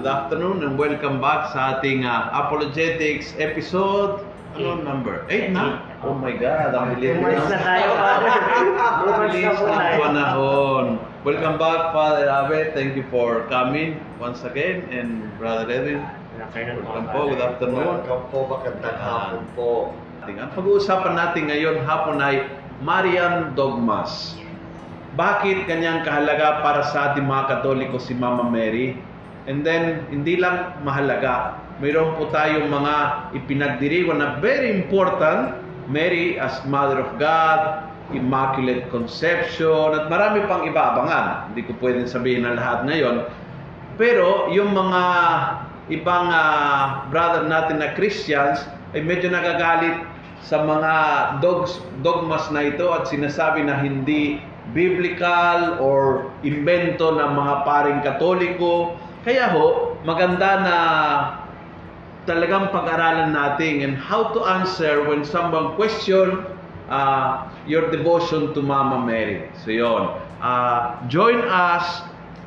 good afternoon and welcome back sa ating uh, Apologetics episode ano number? 8 na? Oh my God, ang bilis Umalis na tayo, Father. Bilis na ng tayo. panahon. Welcome back, Father Abe. Thank you for coming once again. And Brother Edwin, welcome po. Good afternoon. Welcome po, magandang hapon po. Ang pag-uusapan natin ngayon hapon ay Marian Dogmas. Bakit kanyang kahalaga para sa ating mga Katoliko si Mama Mary? And then, hindi lang mahalaga. Mayroon po tayong mga ipinagdiriwang na very important. Mary as Mother of God, Immaculate Conception, at marami pang iba abangan. Hindi ko pwedeng sabihin na lahat ngayon. Pero yung mga ibang ah, brother natin na Christians ay medyo nagagalit sa mga dogs, dogmas na ito at sinasabi na hindi biblical or invento ng mga paring katoliko. Kaya ho, maganda na talagang pag-aralan natin and how to answer when someone question uh, your devotion to Mama Mary. So yon. Uh, join us,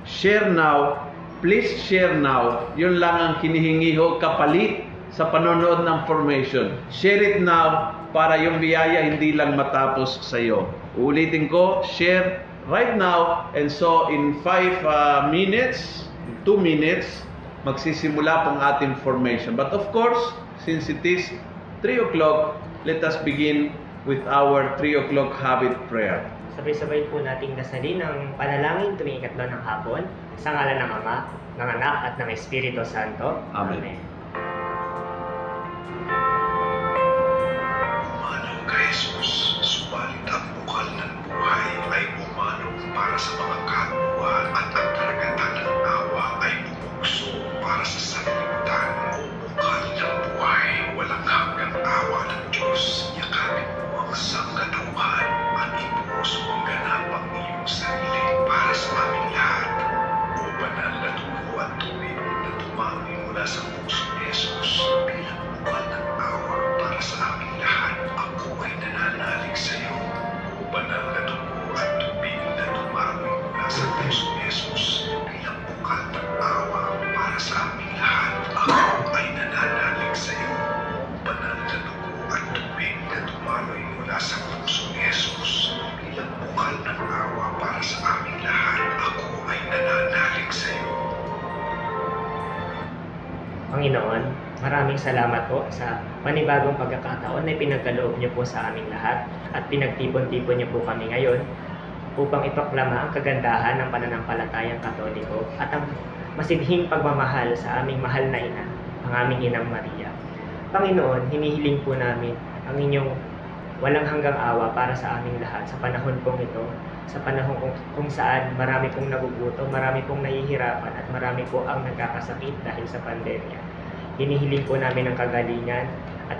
share now, please share now. Yun lang ang hinihingi ho kapalit sa panonood ng formation. Share it now para yung biyaya hindi lang matapos sa iyo. Uulitin ko, share right now and so in 5 minutes, 2 minutes, magsisimula pong ating formation. But of course, since it is 3 o'clock, let us begin with our 3 o'clock habit prayer. Sabay-sabay po nating nasalin ang panalangin tuwing ikatlo ng hapon sa ngalan ng Ama, ng Anak at ng Espiritu Santo. Amen. Umanaw ka, Jesus, panibagong pagkakataon na pinagkaloob niyo po sa aming lahat at pinagtipon-tipon niyo po kami ngayon upang iproklama ang kagandahan ng pananampalatayang katoliko at ang masidhing pagmamahal sa aming mahal na ina, ang aming inang Maria. Panginoon, hinihiling po namin ang inyong walang hanggang awa para sa aming lahat sa panahon pong ito, sa panahon kung, kung saan marami pong nagugutom, marami pong nahihirapan at marami po ang nagkakasakit dahil sa pandemya. Hinihiling po namin ang kagalingan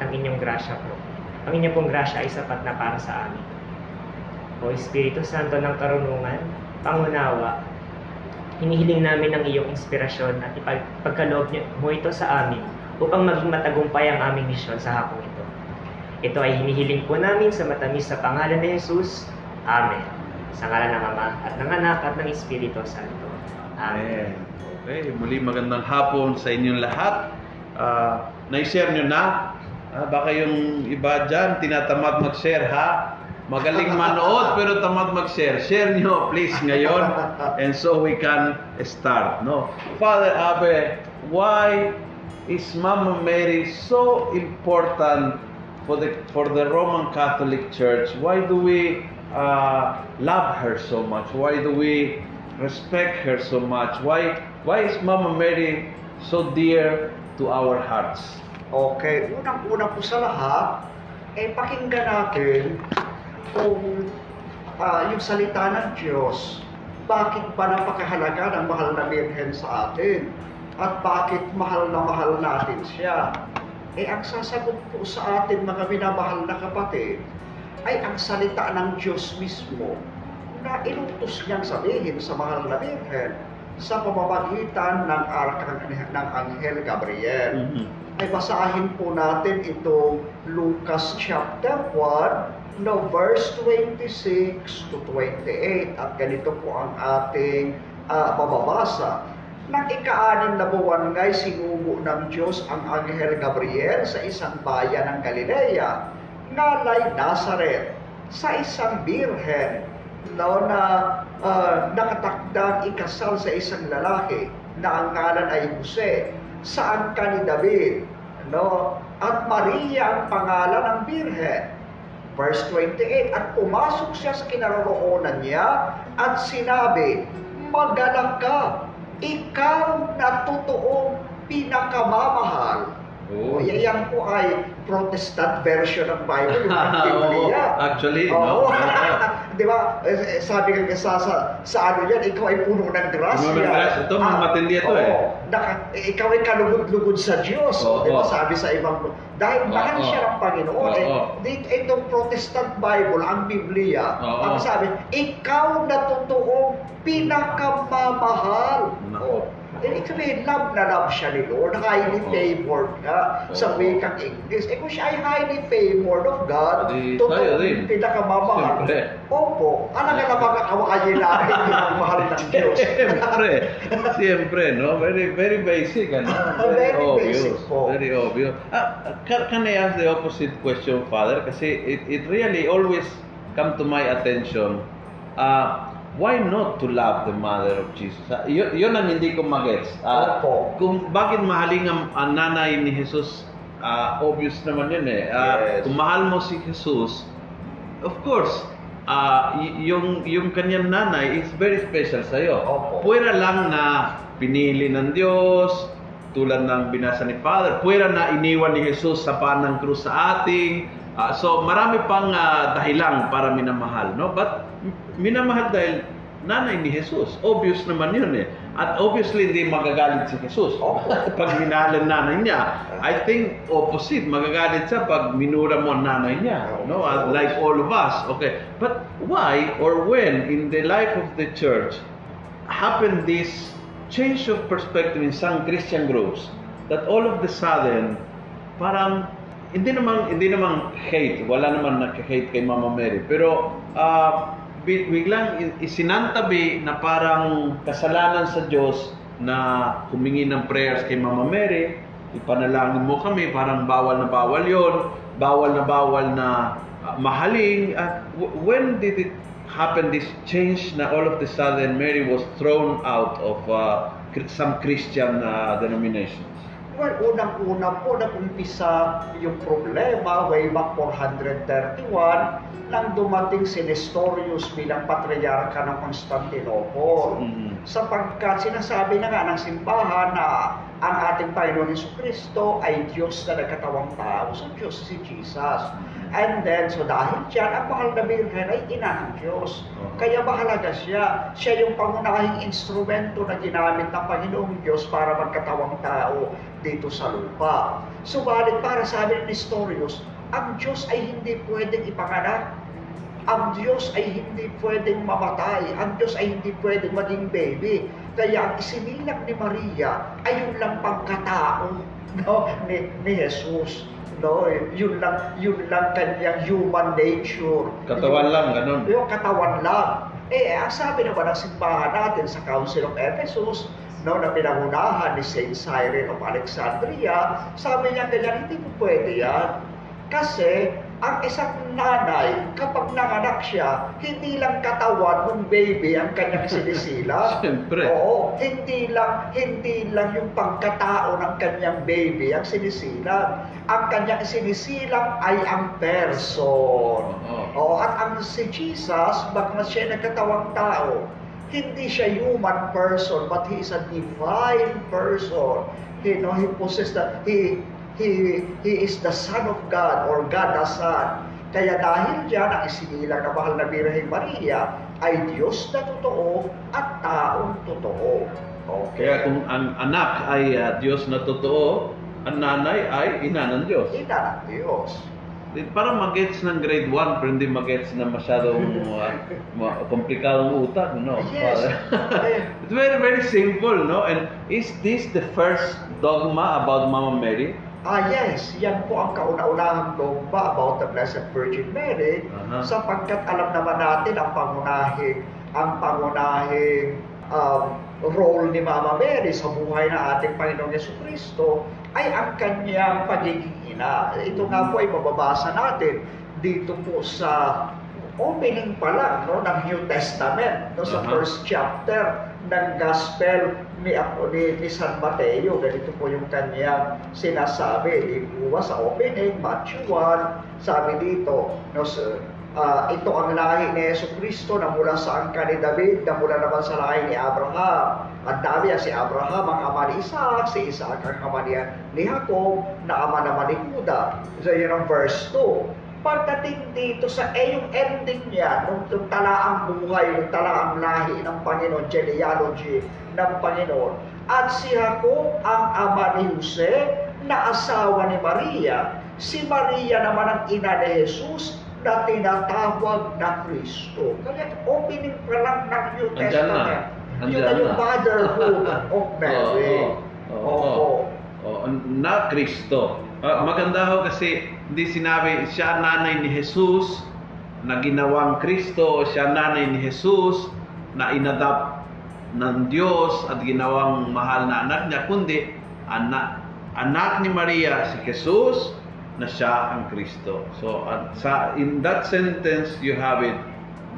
ang inyong grasya po. Ang inyong pong grasya ay sapat na para sa amin. O Espiritu Santo ng karunungan, pangunawa, hinihiling namin ang iyong inspirasyon at ipagkaloob mo ito sa amin upang maging matagumpay ang aming misyon sa hapong ito. Ito ay hinihiling po namin sa matamis sa pangalan ni Jesus. Amen. Sa ngalan ng Ama at ng Anak at ng Espiritu Santo. Amen. Amen. Okay, muli magandang hapon sa inyong lahat. Ah, na-share nyo na. Ah, baka yung iba dyan, tinatamad mag-share ha. Magaling manood pero tamad mag-share. Share nyo please ngayon and so we can start. No? Father Abe, why is Mama Mary so important for the for the Roman Catholic Church? Why do we uh, love her so much? Why do we respect her so much? Why why is Mama Mary so dear to our hearts? Okay, unang-una po sa lahat, eh pakinggan natin kung ah, yung salita ng Diyos, bakit ba napakahalaga ng mahal na Birhen sa atin? At bakit mahal na mahal natin siya? Eh ang sasagot po sa atin mga minamahal na kapatid, ay ang salita ng Diyos mismo na inutos niyang sabihin sa mahal na Birhen sa pamamagitan ng ng Anghel Gabriel ay basahin po natin itong Lucas chapter 1, no, verse 26 to 28. At ganito po ang ating ah, mababasa. Nang ika-anim na buwan nga'y sinugo ng Diyos ang Anghel Gabriel sa isang bayan ng Galilea, ngalay Nazareth, sa isang birhen no, na uh, nakatakdang ikasal sa isang lalaki na ang ngalan ay Jose, saan ka ni David, no? At Maria ang pangalan ng birhen. Verse 28, at pumasok siya sa kinaroroonan niya at sinabi, Magalang ka, ikaw na totoong pinakamamahal. Oh. Yan po ay Protestant version ng Bible, yung Biblia. Oo, actually, Oo. no? Di ba? Eh, eh, Sabi nga sa, sa, sa ano yan, ikaw ay puno ng grasya. Puno ng grasya. Ito, Ah, matindi ito eh. oo. Naka, eh, ikaw ay kalugod-lugod sa Diyos. Oo. Di ba? Sabi sa ibang, dahil mahal Oo. siya ng Panginoon. Eh, Oo. dito, itong Protestant Bible, ang Biblia, Oo. ang sabi, ikaw na totoong pinakamamahal. Nako. Oh. Eh, sabihin, love na love siya ni Lord, highly Oo. favored ka sa Oo. wikang English. Eh kung siya ay highly favored of God, totoo pinakamamahal. Opo, alam nga na mga kawain natin yung mahal ng Diyos. Siyempre, siyempre, no? Very, very basic, ano? Very obvious. basic po. Very obvious. Ah, can, can I ask the opposite question, Father? Kasi it, it really always come to my attention. Ah, why not to love the mother of Jesus? Ah, yun, yun ang hindi ko magets. Ah, Opo. kung bakit mahaling ang, ang nanay ni Jesus, ah, obvious naman yun eh. Ah, Yes. Kung mahal mo si Jesus, of course, ah, y- yung, yung kanyang nanay is very special sa'yo. Opo. Pwera lang na pinili ng Diyos, tulad ng binasa ni Father. Pwera na iniwan ni Jesus sa panang krus sa ating. Ah, so marami pang ah, dahilan para minamahal, no? But minamahal dahil nanay ni Jesus. Obvious naman yun eh. At obviously hindi magagalit si Jesus Opo. pag minahal ang nanay niya. I think opposite, magagalit siya pag minura mo ang nanay niya. No? Uh, Like all of us. Okay. But why or when in the life of the church happened this change of perspective in some Christian groups that all of the sudden parang hindi naman hindi naman hate, wala naman nagka-hate kay Mama Mary, pero bi- biglang isinantabi na parang kasalanan sa Diyos na humingi ng prayers kay Mama Mary, ipanalangin mo kami, parang bawal na bawal yon bawal na bawal na ah, mahaling. Ah, w- when did it happen, this change na all of the sudden Mary was thrown out of cr- some Christian ah, denominations? Well, unang-una po nag-umpisa yung problema way back 431 nang dumating si Nestorius bilang patriarka ng Constantinople. Mm. Sapagkat sinasabi na nga ng simbahan na ang ating Panginoon Yesu Kristo ay Diyos na nagkatawang tao. So, Diyos si Jesus. And then, so dahil dyan, ang mahal na Birhen ay ina ng Diyos. Kaya mahalaga siya. Siya yung pangunahing instrumento na ginamit ng Panginoong Diyos para magkatawang tao dito sa lupa. Subalit para sabi ni Nestorius, ang Diyos ay hindi pwedeng ipanganak. Ang Diyos ay hindi pwedeng mamatay. Ang Diyos ay hindi pwedeng maging baby. Kaya ang isinilang ni Maria ay yun lang pagkatao no, ni, ni Jesus. No, yun lang, yun lang kanyang human nature. Katawan lang, ganun. Yung katawan lang. Eh, ang sabi naman ng simbahan natin sa Council of Ephesus, no, na pinangunahan ni Saint Cyril of Alexandria, sabi niya ganyan, hindi po pwede yan. Kasi, ang isang nanay, kapag nanganak siya, hindi lang katawan ng baby ang kanyang sinisila. Siyempre. Oo, hindi lang, hindi lang yung pagkatao ng kanyang baby ang sinisilang. Ang kanyang sinisilang ay ang person. Oo. At ang si Jesus, bak na siya nagkatawang tao, hindi siya human person, but he is a divine person. You know, he possesses the, he, he, he is the Son of God, or God the Son. Kaya dahil dyan, ang isinilang na mahal na Birheng Maria ay Diyos na totoo at taong totoo. Okay. Kaya kung ang anak ay ah, Diyos na totoo, ang nanay ay ina ng Diyos. Ina ng Diyos. Di- Para magets ng grade 1, pero hindi magets na masyadong uh, ma- komplikadong utak, no? Yes. It's very, very simple, no? And is this the first dogma about Mama Mary? Ah, yes. Yan po ang kauna-unahang dogma about the Blessed Virgin Mary Aha. sapagkat alam naman natin ang pangunahing ang pangunahing um, role ni Mama Mary sa buhay ng ating Panginoong Yeso Kristo ay ang kanyang pagiging ina. Ito nga po ay mababasa natin dito po sa opening pa lang no, ng New Testament, no, sa Aha. first chapter ng Gospel ni, ni, ni San Mateo. Ganito po yung kanyang sinasabi. Di ba sa opening, Matthew 1, sabi dito, no, sa, ah, ito ang lahi ni Yeso Kristo na mula sa angka ni David, na mula naman sa lahi ni Abraham. Ang dami si Abraham, ang ama ni Isaac, si Isaac ang ama ni, ni Jacob, na ama naman ni Juda. So yun ang verse 2 pagdating dito sa eh yung ending niya nung, nung talaang buhay, nung talaang lahi ng Panginoon, genealogy ng Panginoon. At si Jacob ang ama ni Jose na asawa ni Maria. Si Maria naman ang ina ni Jesus na tinatawag na Kristo. Kaya opening pa lang ng New Andyan na. Testament. Yun Andyan na yung na. motherhood of Mary. Oo, oo, Opo. Oo, na Kristo. Ah, maganda ho kasi hindi sinabi siya nanay ni Jesus na ginawang Kristo, siya nanay ni Jesus na inadapt ng Diyos at ginawang mahal na anak niya, kundi anak, anak ni Maria si Jesus na siya ang Kristo. So at sa in that sentence you have it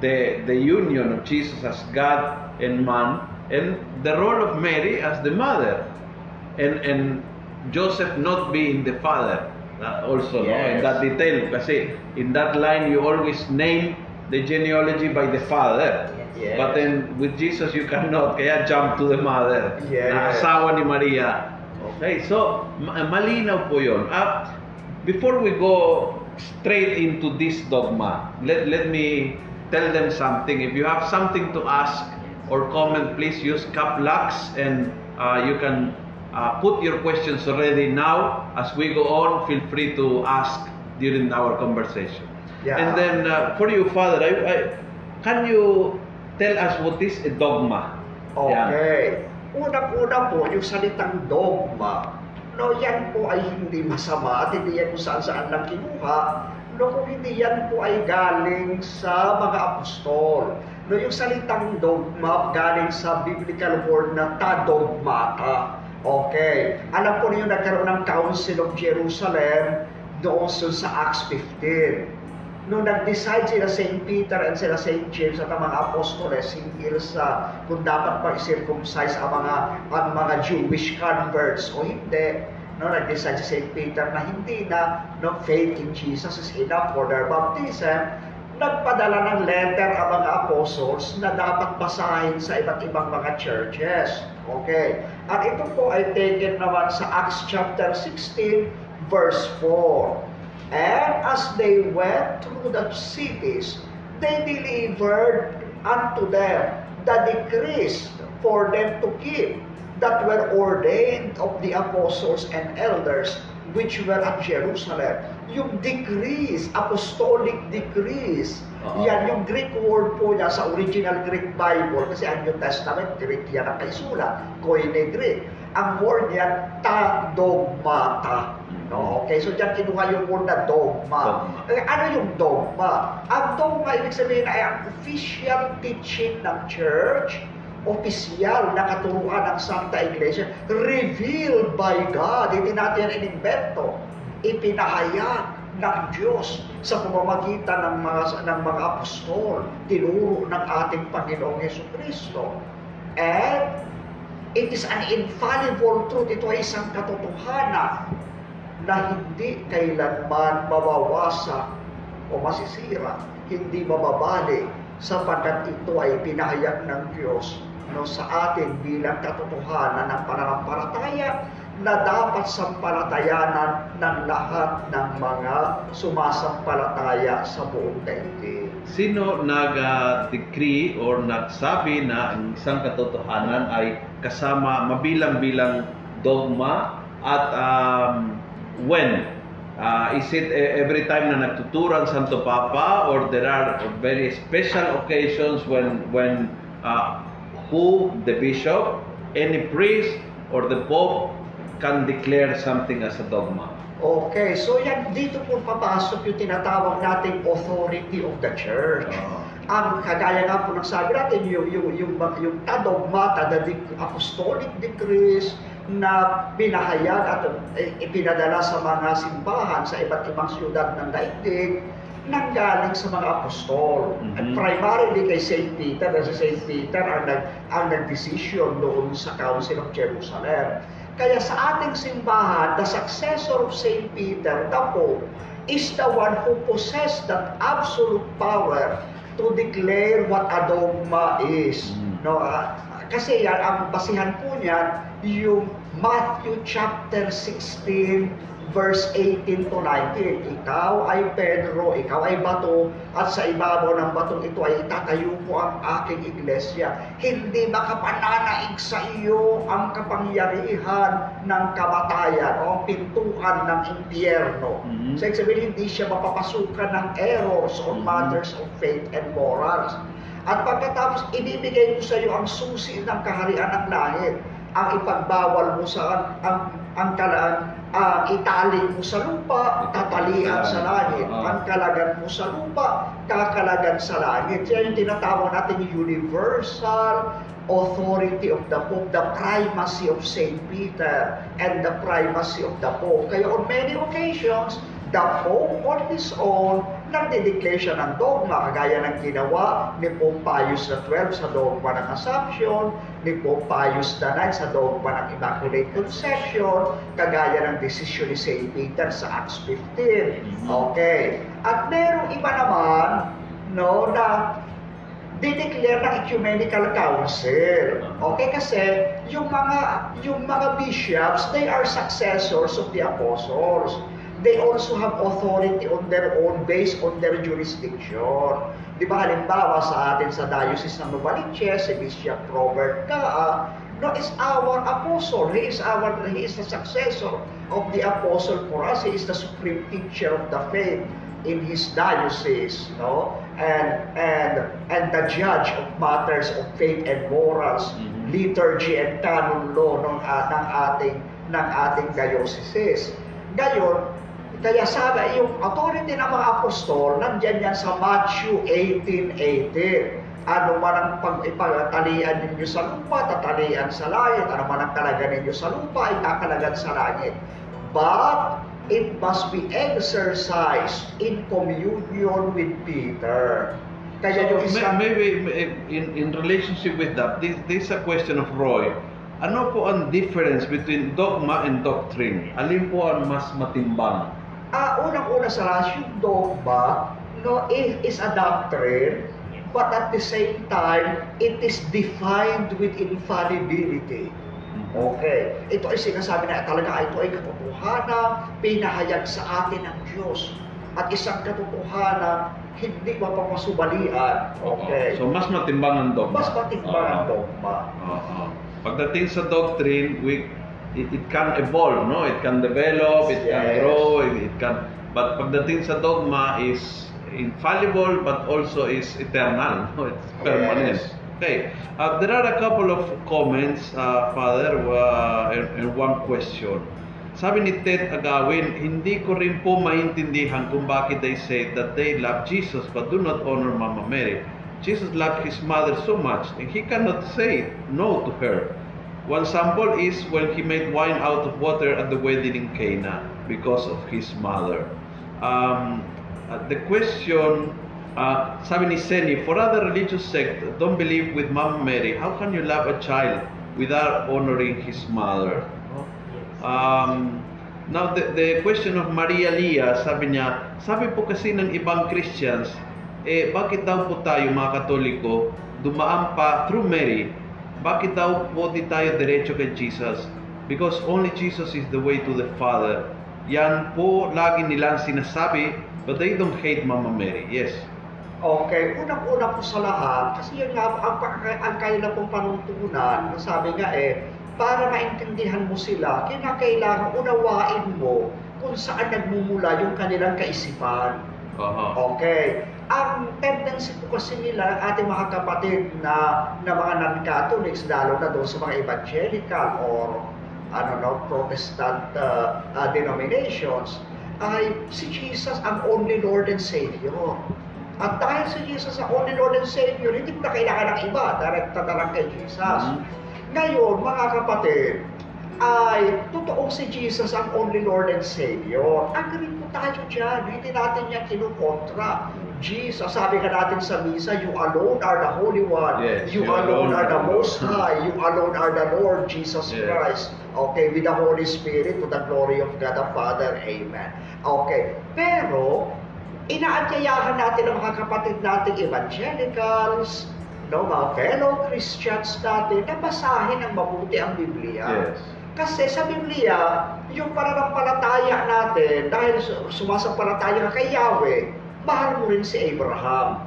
the the union of Jesus as God and man and the role of Mary as the mother and and Joseph not being the father uh, also no in Yes. that detail kasi in that line you always name the genealogy by the father Yes. but then with Jesus you cannot kaya jump to the mother Yes. na asawa ni Maria okay so ma- malinaw po yon uh, before we go straight into this dogma let let me tell them something if you have something to ask or comment please use cap locks and uh, you can uh, put your questions already now as we go on feel free to ask during our conversation Yeah. and then uh, for you father I, I, can you tell us what is a dogma. Okay. Unang-una po, yung salitang dogma, no, yan po ay hindi masama at hindi yan kung saan-saan lang kinuha. No, kung hindi yan po ay galing sa mga apostol. No, yung salitang dogma galing sa biblical word na ta-dogmata. Okay. Alam ko niyo nagkaroon ng Council of Jerusalem doon sa Acts 15 nung nag-decide sila St. Peter and sila St. James at ang mga apostoles hinggil sa kung dapat pa i-circumcise ang mga, ang mga Jewish converts o hindi, no, nag-decide si St. Peter na hindi na no, faith in Jesus is enough for their baptism, nagpadala ng letter ang mga apostles na dapat basahin sa iba't ibang mga churches. Okay. At ito po ay taken naman sa Acts chapter 16, verse 4. And as they went through the cities, they delivered unto them the decrees for them to keep that were ordained of the apostles and elders which were at Jerusalem. Yung decrees, apostolic decrees, Oo. yan yung Greek word po niya sa original Greek Bible kasi ang New Testament, Greek yan ang kaisulat, Koine Greek. Ang word niya, ta-dogmata. No? Okay, so dyan kinuha yung word na dogma. Dogma. Eh, ano yung dogma? Ang dogma, ibig sabihin ay ang official teaching ng church, opisyal na katuruan ng Santa Iglesia, revealed by God. Hindi natin yan inimbento. Ipinahayag ng Diyos sa pamamagitan ng mga ng mga apostol, tinuro ng ating Panginoong Yeso Kristo. And it is an infallible truth. Ito ay isang katotohanan na hindi kailanman mabawasak o masisira, hindi mababali sapagkat ito ay pinahayag ng Diyos no, sa atin bilang katotohanan ng pananampalataya na dapat sampalatayanan ng lahat ng mga sumasampalataya sa buong daigdig. Sino nag-decree or nagsabi na ang isang katotohanan ay kasama mabilang-bilang dogma at um, when? Uh, is it e- every time na nagtuturan Santo Papa or there are very special occasions when when uh, who the bishop, any priest or the pope can declare something as a dogma? Okay, so yan, dito po papasok yung tinatawag nating authority of the church. Ah. ang kagaya nga po ng sabi natin, yung, yung, yung, yung, yung tadogma, tadadik, apostolic decrees, na pinahayag at eh, ipinadala sa mga simbahan sa iba't ibang siyudad ng daigdig, nanggaling sa mga apostol. At Mhm. primarily kay St. Peter, kasi St. Peter ang, nag, ang nag-decision doon sa Council of Jerusalem. Kaya sa ating simbahan, the successor of St. Peter, the Pope, is the one who possessed that absolute power to declare what a dogma is. Mm. No, ah, kasi yan, ang basihan po niyan, yung Matthew chapter 16, verse 18 to 19. Ikaw ay Pedro, ikaw ay bato, at sa ibabaw ng batong ito ay itatayo ko ang aking iglesia. Hindi makapananaig sa iyo ang kapangyarihan ng kamatayan o ang pintuan ng impyerno. Mhm. So, sabihin, hindi siya mapapasukan ng errors on Mhm. matters of faith and morals. At pagkatapos, ibibigay ko sa iyo ang susi ng kaharian ng langit. Ang ipagbawal mo sa ang ang kalaan, ah, itali mo sa lupa, tatalian sa langit. Ah. Ang kalagan mo sa lupa, kakalagan sa langit. Kaya yung tinatawag natin universal authority of the Pope, the primacy of St. Peter, and the primacy of the Pope. Kaya on many occasions, the Pope on his own, nagdideclare siya ng dogma, kagaya ng ginawa ni Pope Pius XII sa dogma ng Assumption, ni Pope Pius IX sa dogma ng Immaculate Conception, kagaya ng desisyon ni St. Peter sa Acts 15. Okay. At merong iba naman, no, na dideclare ng ecumenical council. Okay kasi yung mga yung mga bishops, they are successors of the apostles. They also have authority on their own based on their jurisdiction. Di ba halimbawa sa atin sa Diocese ng Novaliches, si Bishop Robert Kaa, no, is our apostle. He is our he is the successor of the apostle for us. He is the supreme teacher of the faith in his diocese, no? And and and the judge of matters of faith and morals, Mhm. liturgy and canon law ng, uh, ng ating ng ating diocese. Gayon, kaya sabi, yung authority ng mga apostol, nandyan yan sa Matthew 18.18. Ano man ang pag ipagtalian ninyo sa lupa, tatalian sa langit. Ano man ang kalagan ninyo sa lupa, ikakalagan sa langit. But it must be exercised in communion with Peter. Kaya yung So, isang... may- maybe may- in, in relationship with that, this, this is a question of Roy. Ano po ang difference between dogma and doctrine? Alin po ang mas matimbang? Ah, unang-una sa lahat, yung dogma no, is, is a doctrine, but at the same time, it is defined with infallibility. Okay. Ito ay sinasabi na talaga ito ay katotohanan, pinahayag sa atin ng Diyos. At isang katotohanan, hindi mapapasubalian. Okay. So mas matimbang ang dogma. Mas matimbang ang Oo. dogma. Oo. Pagdating sa doctrine, we it, it can evolve, no? It can develop, it can Yes. grow, it, it can but pagdating sa dogma is infallible but also is eternal, no? It's permanent. Yes. Okay. Uh, there are a couple of comments, uh, Father, uh, and, and one question. Sabi ni Ted Agawin, hindi ko rin po maintindihan kung bakit they say that they love Jesus but do not honor Mama Mary. Jesus loved his mother so much and he cannot say no to her. One sample is when he made wine out of water at the wedding in Cana because of his mother. Um, uh, the question, uh, sabi ni Seni, for other religious sect don't believe with Mama Mary, how can you love a child without honoring his mother? Um, now, the, the question of Maria Lia, sabi niya, sabi po kasi ng ibang Christians, eh, bakit daw po tayo mga Katoliko dumaan pa through Mary? Bakit daw po di tayo diretso kay Jesus? Because only Jesus is the way to the Father. Yan po lagi nilang sinasabi, but they don't hate Mama Mary. Yes. Okay, unang-una po sa lahat, kasi yun nga, ang, ang, ang kailan pong panuntunan, sabi nga eh, para maintindihan mo sila, kinakailangan unawain mo kung saan nagmumula yung kanilang kaisipan. Aha. Okay. Ang tendency po kasi nila, ating mga kapatid na, na mga non-Catholics, lalo na doon sa mga evangelical or ano no, Protestant uh, uh, denominations, ay si Jesus ang only Lord and Savior. At dahil si Jesus ang only Lord and Savior, hindi na kailangan ng iba. Direkta na lang kay Jesus. Mhm. Ngayon, mga kapatid, ay totoong si Jesus ang only Lord and Savior. Agree po tayo dyan. Hindi natin yan kinukontra. Jesus, sabi ka natin sa misa, you alone are the Holy One. Yes, you, you alone alone are the Most. High. You alone are the Lord Jesus Yes. Christ. Okay, with the Holy Spirit, to the glory of God the Father. Amen. Okay, pero, inaanyayahan natin ang mga kapatid nating evangelicals, no, mga fellow Christians natin, na basahin ng mabuti ang Biblia. Yes. Kasi sa Biblia, yung pananampalataya natin, dahil su- sumasampalataya ka kay Yahweh, mahal mo rin si Abraham.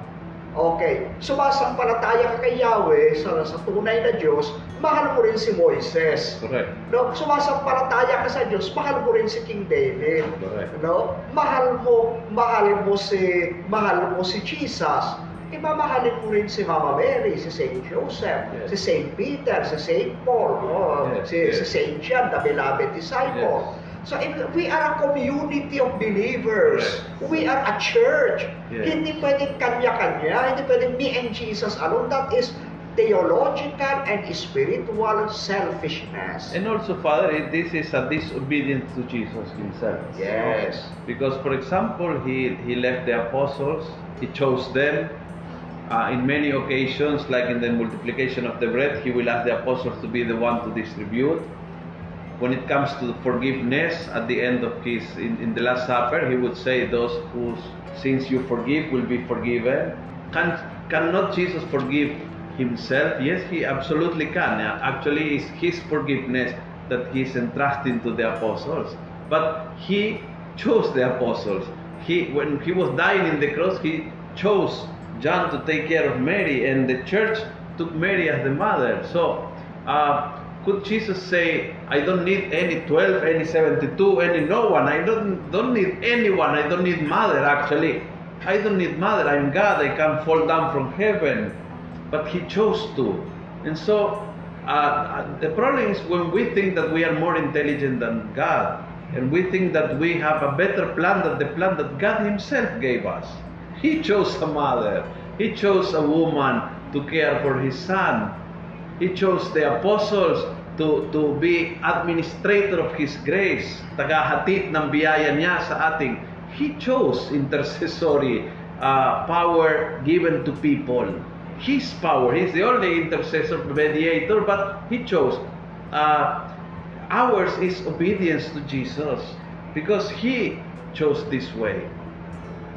Okay, sumasampalataya ka kay Yahweh sa, sa tunay na Diyos, mahal mo rin si Moises. Correct. No, sumasampalataya ka sa Diyos, mahal mo rin si King David. Correct. No? Mahal mo, mahal mo si mahal mo si Jesus. Imamahalin mo rin si Mama Mary, si Saint Joseph, Yes. si Saint Peter, si Saint Paul, no? Yes, si, yes. si Saint John, the beloved disciple. So if we are a community of believers. We are a church. Yes. Hindi pwedeng kanya-kanya, hindi pwedeng me and Jesus alone. That is theological and spiritual selfishness. And also, Father, this is a disobedience to Jesus himself. Yes. Because, for example, he, he left the apostles, he chose them. Uh, in many occasions, like in the multiplication of the bread, he will ask the apostles to be the one to distribute. When it comes to forgiveness, at the end of his, in, in the Last Supper, he would say, Those whose sins you forgive will be forgiven. Can, cannot Jesus forgive himself? Yes, he absolutely can. Actually, it's his forgiveness that he's entrusting to the apostles. But he chose the apostles. He, when he was dying in the cross, he chose John to take care of Mary, and the church took Mary as the mother. So, uh, could Jesus say, "I don't need any 12, any 72, any no one. I don't don't need anyone. I don't need mother. Actually, I don't need mother. I'm God. I can fall down from heaven." But he chose to, and so uh, the problem is when we think that we are more intelligent than God, and we think that we have a better plan than the plan that God Himself gave us. He chose a mother. He chose a woman to care for His son. He chose the apostles to, to be administrator of His grace, tagahatid ng biyaya niya sa ating. He chose intercessory uh, power given to people. His power. He's the only intercessor mediator, but He chose. Uh, ours is obedience to Jesus because He chose this way.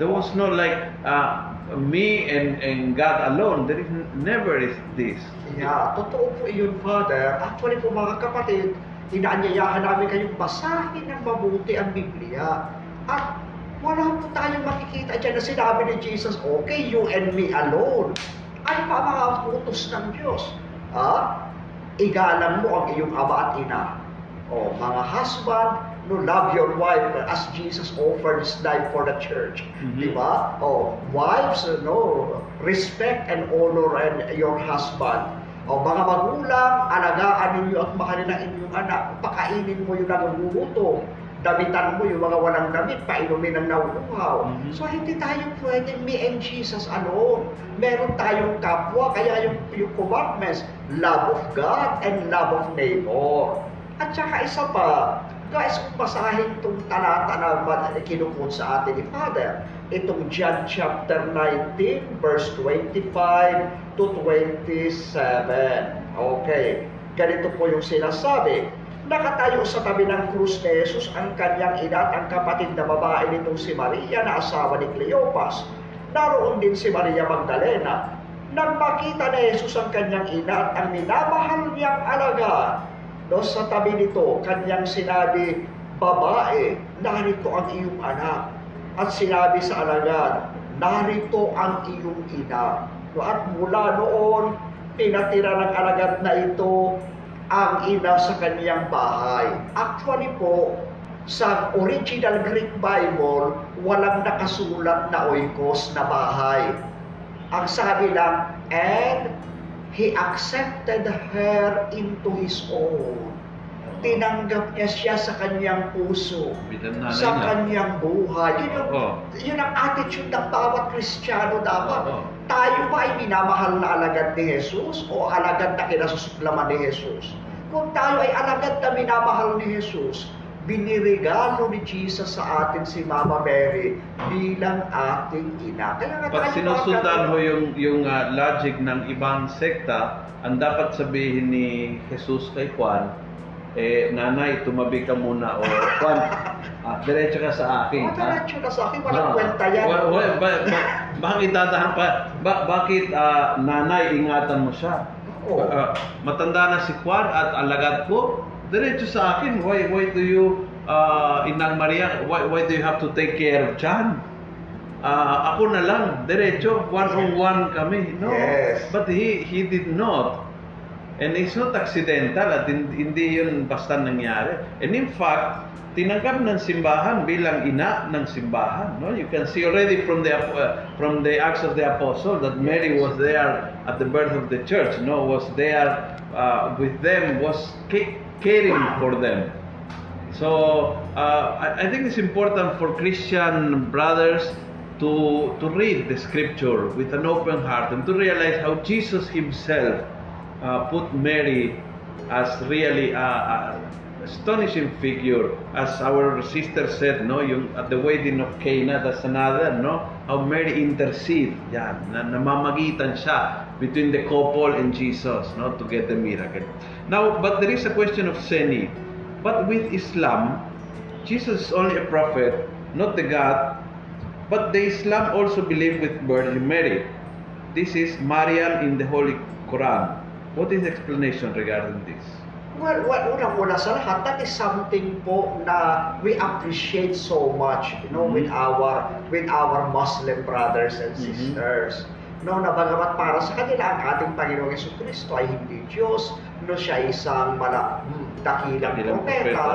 There was no like uh, me and, and God alone. There is never is this. Yeah, totoo po yun, Father. Actually po mga kapatid, inaanyayahan namin kayong basahin ng mabuti ang Biblia. At wala po tayong makikita dyan na sinabi ni Jesus, okay, you and me alone. Ano pa mga utos ng Diyos? Ha? Igalang mo ang iyong ama at ina. O, mga husband, no, love your wife as Jesus offered His life for the church. Mhm. Di ba? O, wives, no, respect and honor and your husband. O, mga magulang, alagaan ninyo at mahalin ang inyong anak. Pakainin mo yung nagugutom. Damitan mo yung mga walang damit, painumin ng nauuhaw. Mhm. So, hindi tayo pwede me and Jesus alone. Meron tayong kapwa, kaya yung, yung commandments, love of God and love of neighbor. At saka isa pa, guys, kung basahin itong talata na kinukot sa atin ni Father, itong John chapter 19, verse 25 to 27. Okay, ganito po yung sinasabi. Nakatayo sa tabi ng krus ni Jesus ang kanyang ina at ang kapatid na babae nitong si Maria na asawa ni Cleopas. Naroon din si Maria Magdalena. Nang makita ni Jesus ang kanyang ina at ang minamahal niyang alaga, no, sa tabi nito, kanyang sinabi, Babae, narito ang iyong anak. At sinabi sa alagad, narito ang iyong ina. No, at mula noon, pinatira ng alagad na ito ang ina sa kaniyang bahay. Actually po, sa original Greek Bible, walang nakasulat na oikos na bahay. Ang sabi lang, and he accepted her into his own. Tinanggap niya siya sa kanyang puso, sa niya. kanyang buhay. Yun, yung, Oo. yun ang attitude ng bawat Kristiyano dapat. Oo. Tayo ba ay minamahal na alagad ni Jesus o alagad na kinasusuklaman ni Jesus? Kung tayo ay alagad na minamahal ni Jesus, binirigalo ni Jesus sa atin si Mama Mary bilang ating ina. Kaya nga Pag sinusundan mo yung, yung ah, logic ng ibang sekta, ang dapat sabihin ni Jesus kay Juan, eh, nanay, tumabi ka muna o Juan, ah, diretso ka sa akin. Ha? diretso na sa akin, walang Ah, kwenta yan. wa- wa- ba- ba- bakit dadahan pa? Ba- bakit ah, nanay, ingatan mo siya? Oo. Ah, matanda na si Juan at alagad ko, diretso sa akin. Why why do you uh, Inang Maria, why why do you have to take care of John? Ah, ako na lang, diretso, one on one kami. No. Yes. But he he did not. And it's not accidental at hin- hindi yun basta nangyari. And in fact, tinanggap ng simbahan bilang ina ng simbahan. No? You can see already from the uh, from the Acts of the Apostle that Mary was there at the birth of the church. No, was there uh, with them, was caring for them. So uh, I, think it's important for Christian brothers to to read the scripture with an open heart and to realize how Jesus Himself uh, put Mary as really a, a astonishing figure, as our sister said, no, yung at the wedding of Cana, that's another, no, how Mary intercede, yan, na namamagitan siya between the couple and Jesus, no, to get the miracle. Now, but there is a question of Seni. But with Islam, Jesus is only a prophet, not the God. But the Islam also believe with Virgin Mary. This is Mariam in the Holy Quran. What is the explanation regarding this? Well, well unang-una sa lahat, that is something po na we appreciate so much, you know, with Mhm. our with our Muslim brothers and Mhm. sisters. No, na bagamat para sa kanila ang ating Panginoong Yesu Kristo ay hindi Diyos, no siya ay isang mala, dakilang Dakilang propeta,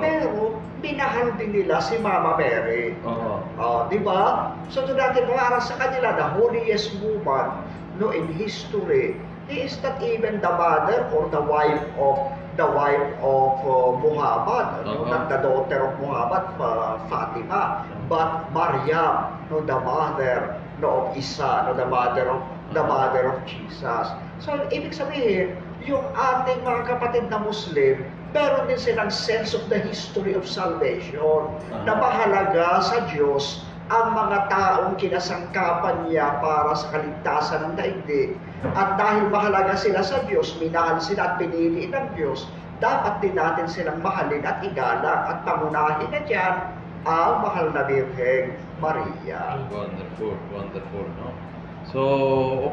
pero minahal din nila si Mama Mary. Oo. Oh, di ba? So to natin para sa kanila, the holiest woman no in history he is not even the mother or the wife of the wife of uh, Muhammad, no, Uh-huh. not the daughter of Muhammad, uh, Fatima, but Maryam, no, the mother no, of Isa, no, the mother of the mother of Jesus. So, ibig sabihin, yung ating mga kapatid na Muslim, meron din silang sense of the history of salvation na Uh-huh. mahalaga sa Diyos ang mga taong kinasangkapan niya para sa kaligtasan ng daigdig. At dahil mahalaga sila sa Diyos, minahal sila at pinili ng Diyos, dapat din natin silang mahalin at igalang at pangunahin na dyan ang mahal na Birheng Maria. Wonderful, wonderful, no? So,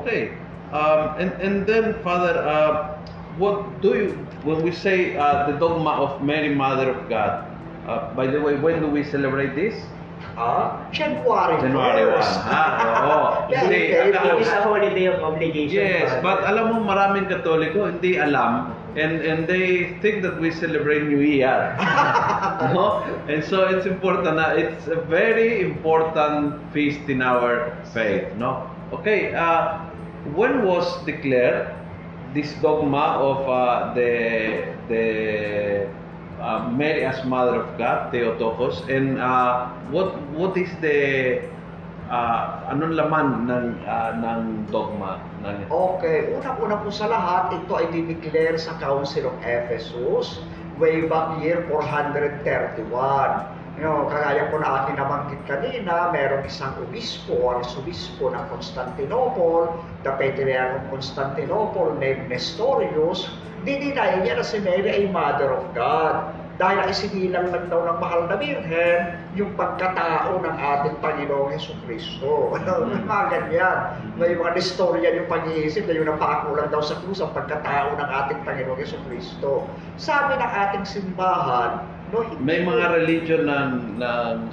okay. Um, and, and then, Father, uh, what do you, when we say uh, the dogma of Mary, Mother of God, uh, by the way, when do we celebrate this? Ah, January 1st. January 1, ha? Oo. Kasi. It is a holiday of obligation. Yes, but alam mo maraming Katoliko hindi alam and and they think that we celebrate New Year. no? And so it's important na it's a very important feast in our faith, no? Okay, uh, when was declared this dogma of uh, the the uh, Mary as Mother of God, Theotokos, and uh, what what is the uh, anong laman ng uh, ng dogma ng Okay, unang-una po sa lahat, ito ay dineclare sa Council of Ephesus way back year 431. You know, kagaya po na ating nabanggit kanina, merong isang obispo o arsobispo ng Constantinople, the Patriarch of Constantinople named Nestorius, dininay niya na si Mary ay Mother of God. Dahil ang isinilang lang daw ng mahal na Birhen, yung pagkatao ng ating Panginoong Heso Kristo. mga ganyan. May mga historian yung pag-iisip na yung napako lang daw sa krus ang pagkatao ng ating Panginoong Yeso Kristo. Sabi ng ating simbahan, no, hindi may mga religion na, na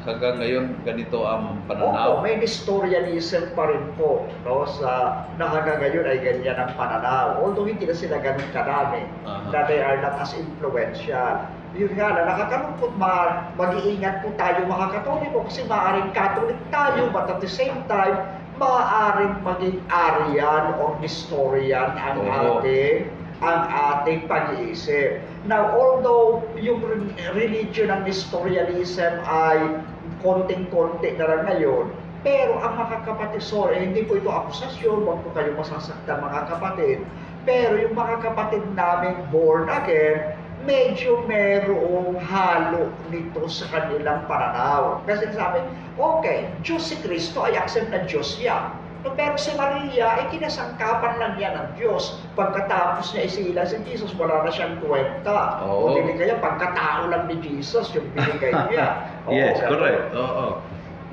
hanggang ngayon ganito ang pananaw. may historianism pa rin po no, sa, na hanggang ngayon ay ganyan ang pananaw. Although hindi na sila ganun karami, Aha. na they are not as influential. Yun nga na, nakakalungkot ma, mag-iingat po tayo mga katoliko kasi maaaring Catholic tayo, but at the same time, maaaring maging Arian or Nestorian ang Oo. ating ang ating pag-iisip. Now, although yung re- religion ng Nestorianism ay konting-konti na lang ngayon, pero ang mga kapatid, sorry, hindi po ito akusasyon, huwag po kayo masasaktan mga kapatid, pero yung mga kapatid namin born again, medyo merong halo nito sa kanilang pananaw. Kasi sabi, okay, Diyos si Kristo ay accept na Diyos niya. No, pero si Maria ay kinasangkapan lang niya ng Diyos. Pagkatapos niya isila si Jesus, wala na siyang kwenta. Oo. O hindi kaya pagkatao lang ni Jesus yung binigay niya. Oo, yes, correct. Oo.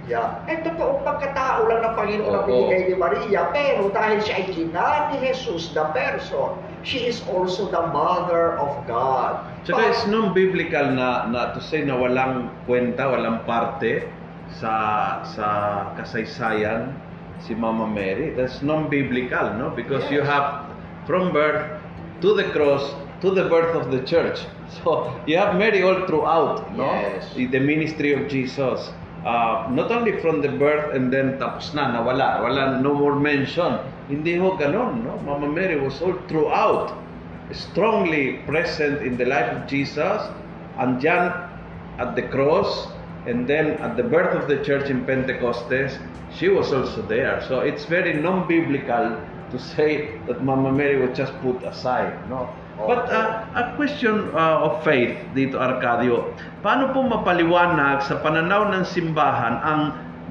Yeah. Eh, totoo, pagkatao lang ng Panginoon ang binigay ni Maria, pero dahil siya ay ina ni Jesus, the person, she is also the mother of God. Tsaka it's non-biblical na, na to say na walang kwenta, walang parte sa sa kasaysayan si Mama Mary. That's non-biblical, no? Because you Yes. have from birth to the cross to the birth of the church. So you have Mary all throughout, no? Yes. The ministry of Jesus. Uh, not only from the birth and then tapos na, nawala, wala, no more mention. Hindi ho ganun, no? Mama Mary was all throughout strongly present in the life of Jesus, andyan at the cross, and then at the birth of the church in Pentecostes, she was also there. So it's very non-biblical to say that Mama Mary was just put aside, no? But uh, a question uh, of faith dito, Arcadio. Paano po mapaliwanag sa pananaw ng simbahan ang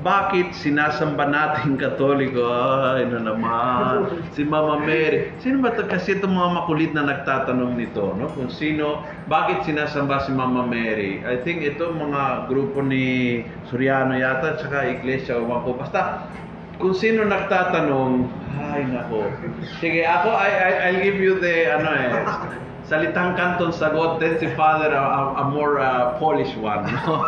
bakit sinasamba natin katoliko? Ay, na naman. Si Mama Mary. Sino ba to? Kasi itong mga makulit na nagtatanong nito, no? Kung sino, bakit sinasamba si Mama Mary? I think ito mga grupo ni Soriano yata, tsaka Iglesia o po. Basta, kung sino nagtatanong, ay nako. Sige, ako, I, I, I'll give you the, ano eh, salitang kanton sagot, then si Father, a, a, a more uh, Polish one. No?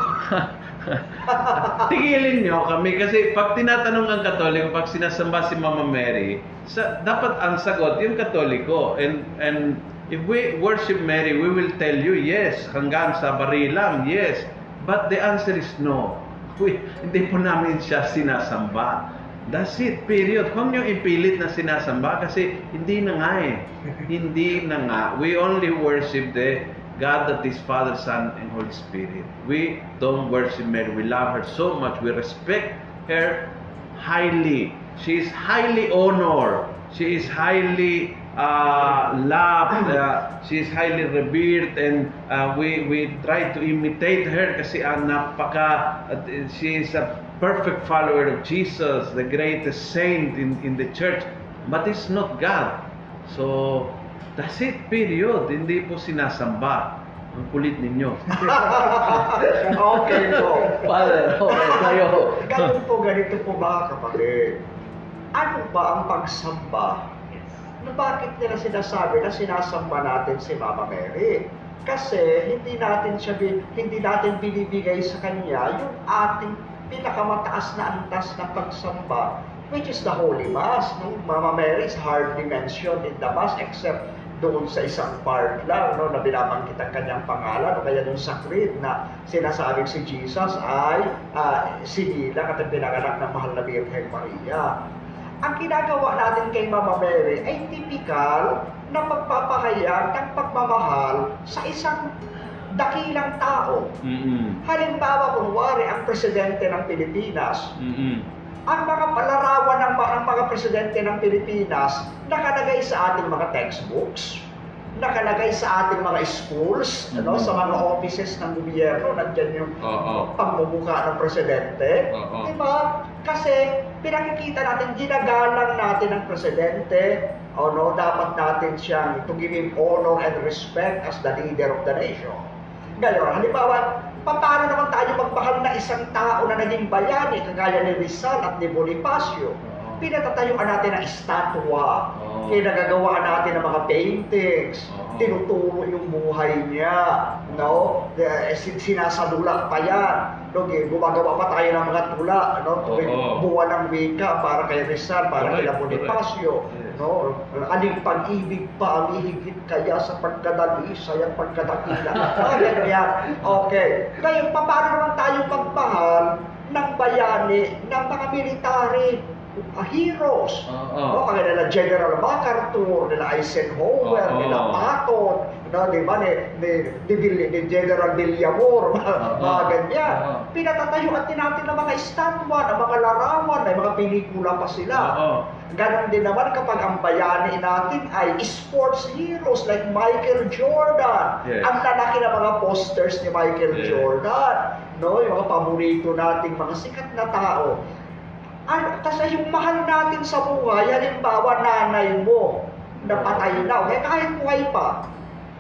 Tigilin nyo kami kasi pag tinatanong ang Katoliko, pag sinasamba si Mama Mary, sa, dapat ang sagot yung Katoliko. And, and if we worship Mary, we will tell you, yes, hanggang sa barilang, yes. But the answer is no. We, hindi po namin siya sinasamba. That's it, period. Huwag niyo ipilit na sinasamba kasi hindi na nga eh. hindi na nga. We only worship the God that is Father, Son, and Holy Spirit. We don't worship Mary. We love her so much. We respect her highly. She is highly honored. She is highly uh, loved. Uh, she is highly revered, and uh, we we try to imitate her kasi ang napaka. uh, she is a perfect follower of Jesus, the greatest saint in in the church. But it's not God. So that's it. Period. Hindi po sinasamba. Ang kulit ninyo. okay po. Father, okay, kayo. Ganun po, ganito po mga kapatid. Ano ba ang pagsamba? Na bakit nila sinasabi na sinasamba natin si Mama Mary? Kasi hindi natin siya hindi natin binibigay sa kanya yung ating pinakamataas na antas na pagsamba which is the Holy Mass. No? Mama Mary is hardly mentioned in the Mass except doon sa isang part lang no, na binabanggit ang kanyang pangalan o kaya doon sa creed na sinasabing si Jesus ay uh, sinilang at ang pinanganak ng mahal na Birhen Maria. Ang ginagawa natin kay Mama Mary ay typical na magpapahayag ng pagmamahal sa isang dakilang tao. Mm-mm. Halimbawa, kunwari, ang presidente ng Pilipinas, Mm-mm. ang mga palarawan ng, ng mga presidente ng Pilipinas nakalagay sa ating mga textbooks, nakalagay sa ating mga schools, ano, Mhm. sa mga offices ng gobyerno, nandiyan yung Oo. pamumukha ng presidente. Oo. Di ba? Kasi pinakikita natin, ginagalang natin ang presidente, o no, dapat natin siyang to give him honor and respect as the leader of the nation. Ngayon, halimbawa, pa- paano naman tayo magmahal na isang tao na naging bayani, kagaya ni Rizal at ni Bonifacio? Pinatatayuan natin ang estatwa, Oo. kinagagawa natin ng mga paintings, Oo. tinuturo yung buhay niya, no? Eh, sin- Sinasadula pa yan. No? Gumagawa pa tayo ng mga tula, no? Oo. buwan ng wika para kay Rizal, para kay Bonifacio, correct. no? Aling pag-ibig pa ang ihigit kaya sa pagkadalisay at pagkadakila. Ah, ganyan. Okay. Ngayon, pa- paano naman tayo magmahal ng bayani ng mga military? Uh, heroes. Oo. No, kaya nila General MacArthur, nila Eisenhower, Oo. nila Patton, no, di ba, ni, ni, ni, Bill- ni General Villamor, mga, Oo. mga ganyan. Oo. Pinatatayuan din natin ng mga estatwa, ng mga larawan, may mga pelikula pa sila. Oo. Ganon din naman kapag ang bayani natin ay sports heroes like Michael Jordan. Yes. Ang lalaki ng mga posters ni Michael Yes. Jordan. No, yung mga paborito nating mga sikat na tao. Kasi yung mahal natin sa buhay, halimbawa nanay mo, napatay na, o kaya kahit buhay pa,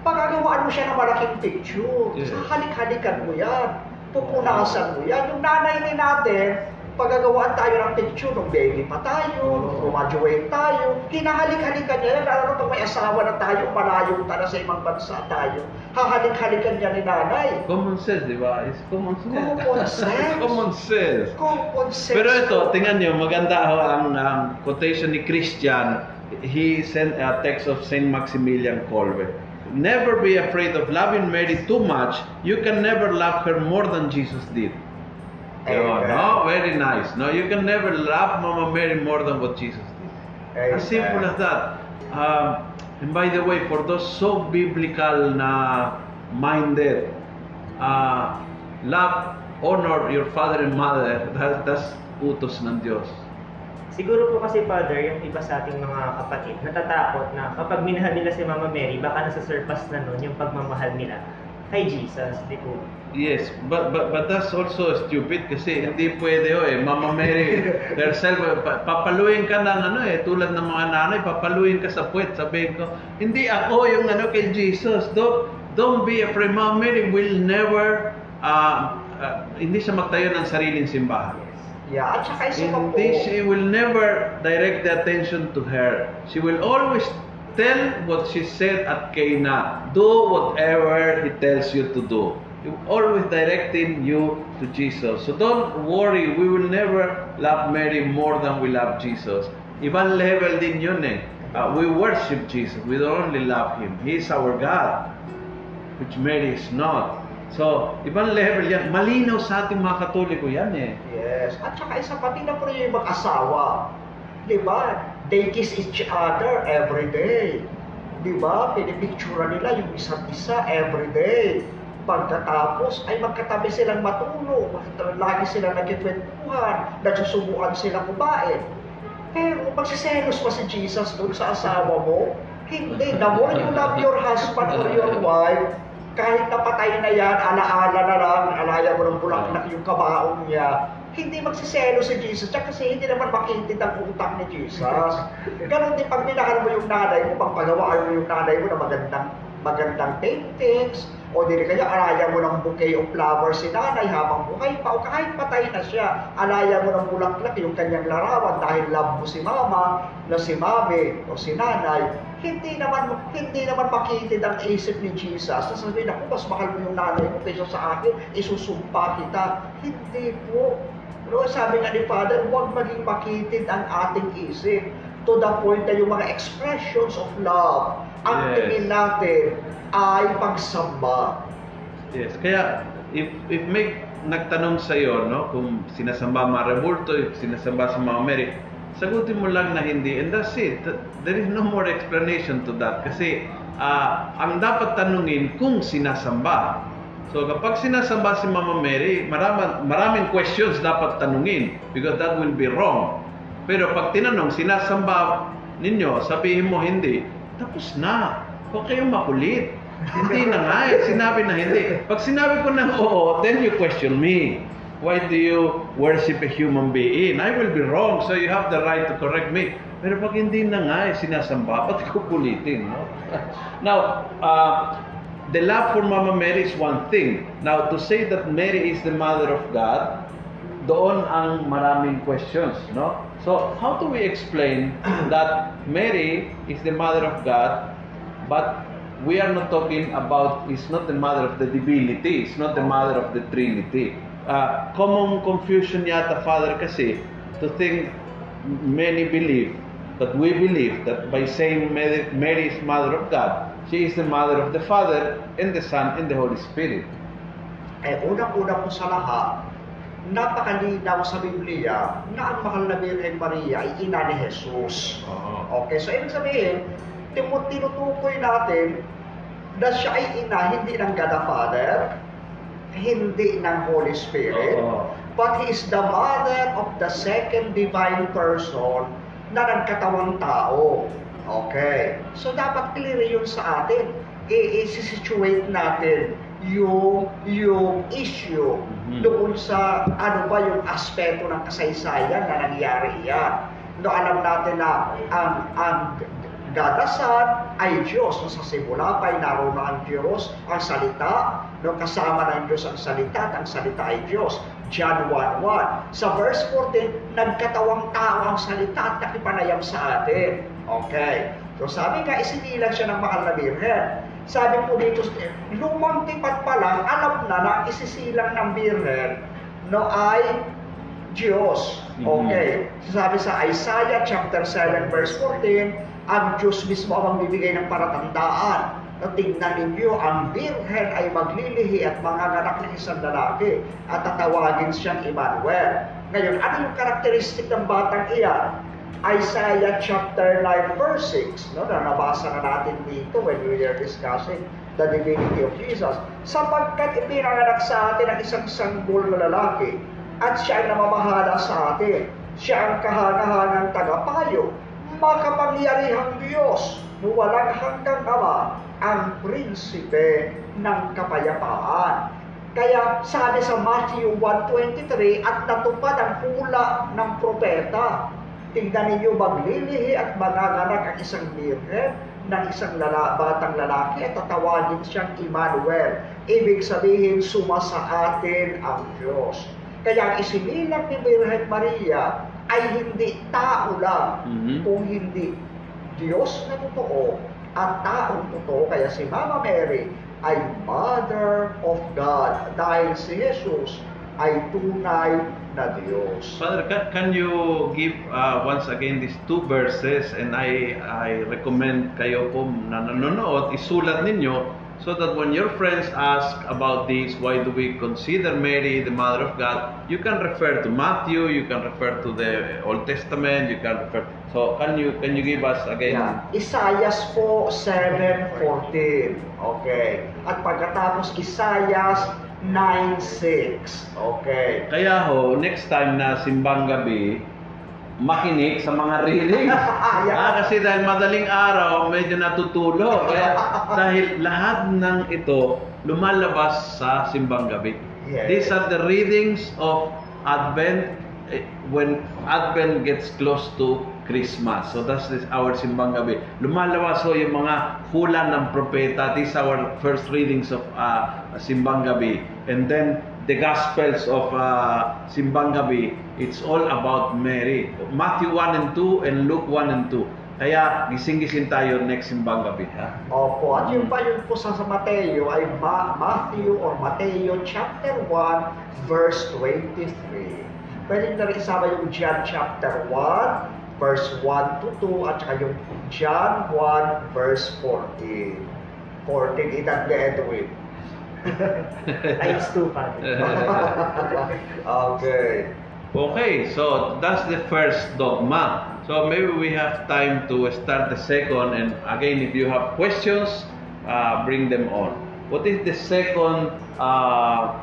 pagkagawaan mo siya ng malaking picture, Yes. halik-halikan mo yan, pupunasan mo yan. Yung nanay din natin, pagagawaan tayo ng picture nung baby pa tayo, nung graduate tayo, hinahalik-halikan niya lalo na pag may asawa na tayo, malayo ta na sa ibang bansa tayo, hahalik-halikan niya ni nanay. Common sense, di ba? It's common sense. Common sense. common sense. Common sense. Pero ito, tingnan nyo, maganda ho ang, ang quotation ni Christian. He sent a text of Saint Maximilian Kolbe. Never be afraid of loving Mary too much. You can never love her more than Jesus did. Amen. no? Very nice. No, you can never love Mama Mary more than what Jesus did. Amen. As simple as that. Um, and by the way, for those so biblical na minded, uh, love, honor your father and mother, that, that's utos ng Diyos. Siguro po kasi Father, yung iba sa ating mga kapatid, natatakot na kapag minahal nila si Mama Mary, baka nasa-surpass na nun yung pagmamahal nila kay Jesus, di po. Yes, but, but, but that's also stupid kasi hindi pwede oh eh. Mama Mary herself, pa- papaluin ka ng ano eh, tulad ng mga nanay, papaluin ka sa puwet. Sabihin ko, hindi ako yung ano kay Jesus. Don't, don't be afraid. Mama Mary will never, uh, uh, hindi siya magtayo ng sariling simbahan. Yeah, at saka isa pa po, she will never direct the attention to her. She will always tell what she said at Cana. Do whatever he tells you to do. He always directing you to Jesus. So don't worry, we will never love Mary more than we love Jesus. Ibang level din yun eh. Uh, we worship Jesus. We don't only love Him. He is our God, which Mary is not. So, ibang level yan. Malinaw sa ating mga katoliko yan eh. Yes. At saka isa pa, tingnan ko rin yung mag-asawa. Di ba? They kiss each other every day. Di ba? Pinipicture nila yung isa't isa every day. Pagkatapos ay magkatabi silang matulog. Lagi silang nagkikwentuhan. Nagsusubukan silang kumain. Pero magsiselos pa si Jesus doon sa asawa mo? Hindi. The more you love your husband or your wife, kahit napatay na yan, alaala na lang, alaya mo ng bulaklak yung kabaong niya, hindi magsiselo si Jesus Tsaka kasi hindi naman makintid ang utak ni Jesus. Ganon din pag minahal mo yung nanay mo, pagpagawaan mo yung nanay mo na magandang magandang paintings, o di kaya alaya mo ng bouquet of flowers si nanay habang buhay pa, o kahit patay na siya, alaya mo ng bulaklak yung kanyang larawan dahil love mo si mama, na si mami, o si nanay, hindi naman hindi naman makitid ang isip ni Jesus. Sasabihin ako, mas mahal mo yung nanay mo kaysa sa akin, isusumpa kita. Hindi po. No, sabi nga ni Father, huwag maging makitid ang ating isip to the point na yung mga expressions of love, ang Yes. tingin natin ay pagsamba. Yes, kaya if if may nagtanong sa iyo, no, kung sinasamba mga rebulto, if sinasamba si Mama Mary, sagutin mo lang na hindi and that's it. There is no more explanation to that kasi ah, ang dapat tanungin kung sinasamba. So kapag sinasamba si Mama Mary, maraming, maraming questions dapat tanungin because that will be wrong. Pero pag tinanong, sinasamba ninyo, sabihin mo hindi, tapos na. Huwag kayong makulit. Hindi na nga eh. Sinabi na hindi. Pag sinabi ko ng oo, then you question me. Why do you worship a human being? I will be wrong, so you have the right to correct me. Pero pag hindi na nga eh, sinasamba, ba't ko kulitin, no? Now, uh, the love for Mama Mary is one thing. Now, to say that Mary is the mother of God, doon ang maraming questions, no? So, how do we explain that Mary is the mother of God, but we are not talking about, is not the mother of the divinity, it's not the mother of the Trinity. Uh, common confusion yata, Father, kasi, to think many believe, that we believe that by saying Mary, Mary is mother of God, she is the mother of the Father, and the Son, and the Holy Spirit. Eh, unang-una po sa lahat, napakalinaw sa Biblia na ang mahal na Birhen Maria ay ina ni Jesus. Oo. Okay, so ibig sabihin, tinutukoy natin na siya ay ina hindi ng God the Father, hindi ng Holy Spirit, Oo. but He is the mother of the second divine person na nagkatawang tao. Okay. So dapat clear yun sa atin. I-situate natin yung yung issue Mhm. doon sa ano ba yung aspeto ng kasaysayan na nangyari yan. No, alam natin na ang ang Son ay Diyos. No, sa simula pa ay naroon na ang Diyos, ang salita. No, kasama ng Diyos ang salita at ang salita ay Diyos. John 1.1. Sa verse 14, nagkatawang tao ang salita at nakipanayam sa atin. Okay. So sabi nga, isinilang siya ng mahal na birhen. Sabi po dito, lumang tipat pa lang, alam na na isisilang ng birhen no, ay Diyos. Okay. Sabi sa Isaiah chapter 7 verse 14, ang Diyos mismo ang magbibigay ng paratandaan. No, tingnan ninyo, ang birhen ay maglilihi at manganganak ng isang lalaki at tatawagin siyang Emmanuel. Ngayon, ano yung karakteristik ng batang iyan? Isaiah chapter 9 verse 6, no, na nabasa na natin dito when we were discussing the divinity of Jesus. Sapagkat ipinanganak sa atin ang isang sanggol na lalaki at siya ay namamahala sa atin. Siya ang kahanga-hangang tagapayo, makapangyarihang Diyos, walang hanggang ama, ang prinsipe ng kapayapaan. Kaya sabi sa Matthew 1.23, at natupad ang hula ng propeta. Tingnan ninyo, maglilihi at manganganak ang isang birhen ng isang lala, batang lalaki at tatawagin siyang Emmanuel. Ibig sabihin, suma sa atin ang Diyos. Kaya ang isinilang ni Birhen Maria ay hindi tao lang, Mhm. kung hindi Diyos na totoo at taong totoo. Kaya si Mama Mary ay Mother of God dahil si Jesus ay tunay na Diyos. Father, can, can you give uh, once again these two verses and I I recommend kayo po na nanonood, isulat ninyo so that when your friends ask about this, why do we consider Mary the Mother of God, you can refer to Matthew, you can refer to the Old Testament, you can refer. So can you can you give us again? Yeah. Isayas po 7.14. Okay. At pagkatapos Isayas 9.6. Okay. Kaya ho, next time na simbang gabi, makinig sa mga readings. ah, kasi dahil madaling araw, medyo natutulog. Kaya dahil lahat ng ito lumalabas sa simbang gabi. Yes. These are the readings of Advent eh, when Advent gets close to Christmas. So that's this our simbang gabi. Lumalabas ho yung mga hula ng propeta. These are our first readings of uh, simbang gabi. And then the Gospels of uh, simbang gabi, it's all about Mary. Matthew 1 and 2 and Luke 1 and 2. Kaya gising-gising tayo next simbang gabi. Ha? Opo, at yung pa yun po sa, sa Mateo ay Ma- Matthew or Mateo chapter 1 verse 23. Pwede na rin isama yung John chapter 1 verse 1 to 2 at saka yung John 1 verse 14. 14, edad ni Edwin. Times 2, Father. okay. Okay, so that's the first dogma. So maybe we have time to start the second. And again, if you have questions, uh, bring them on. What is the second uh,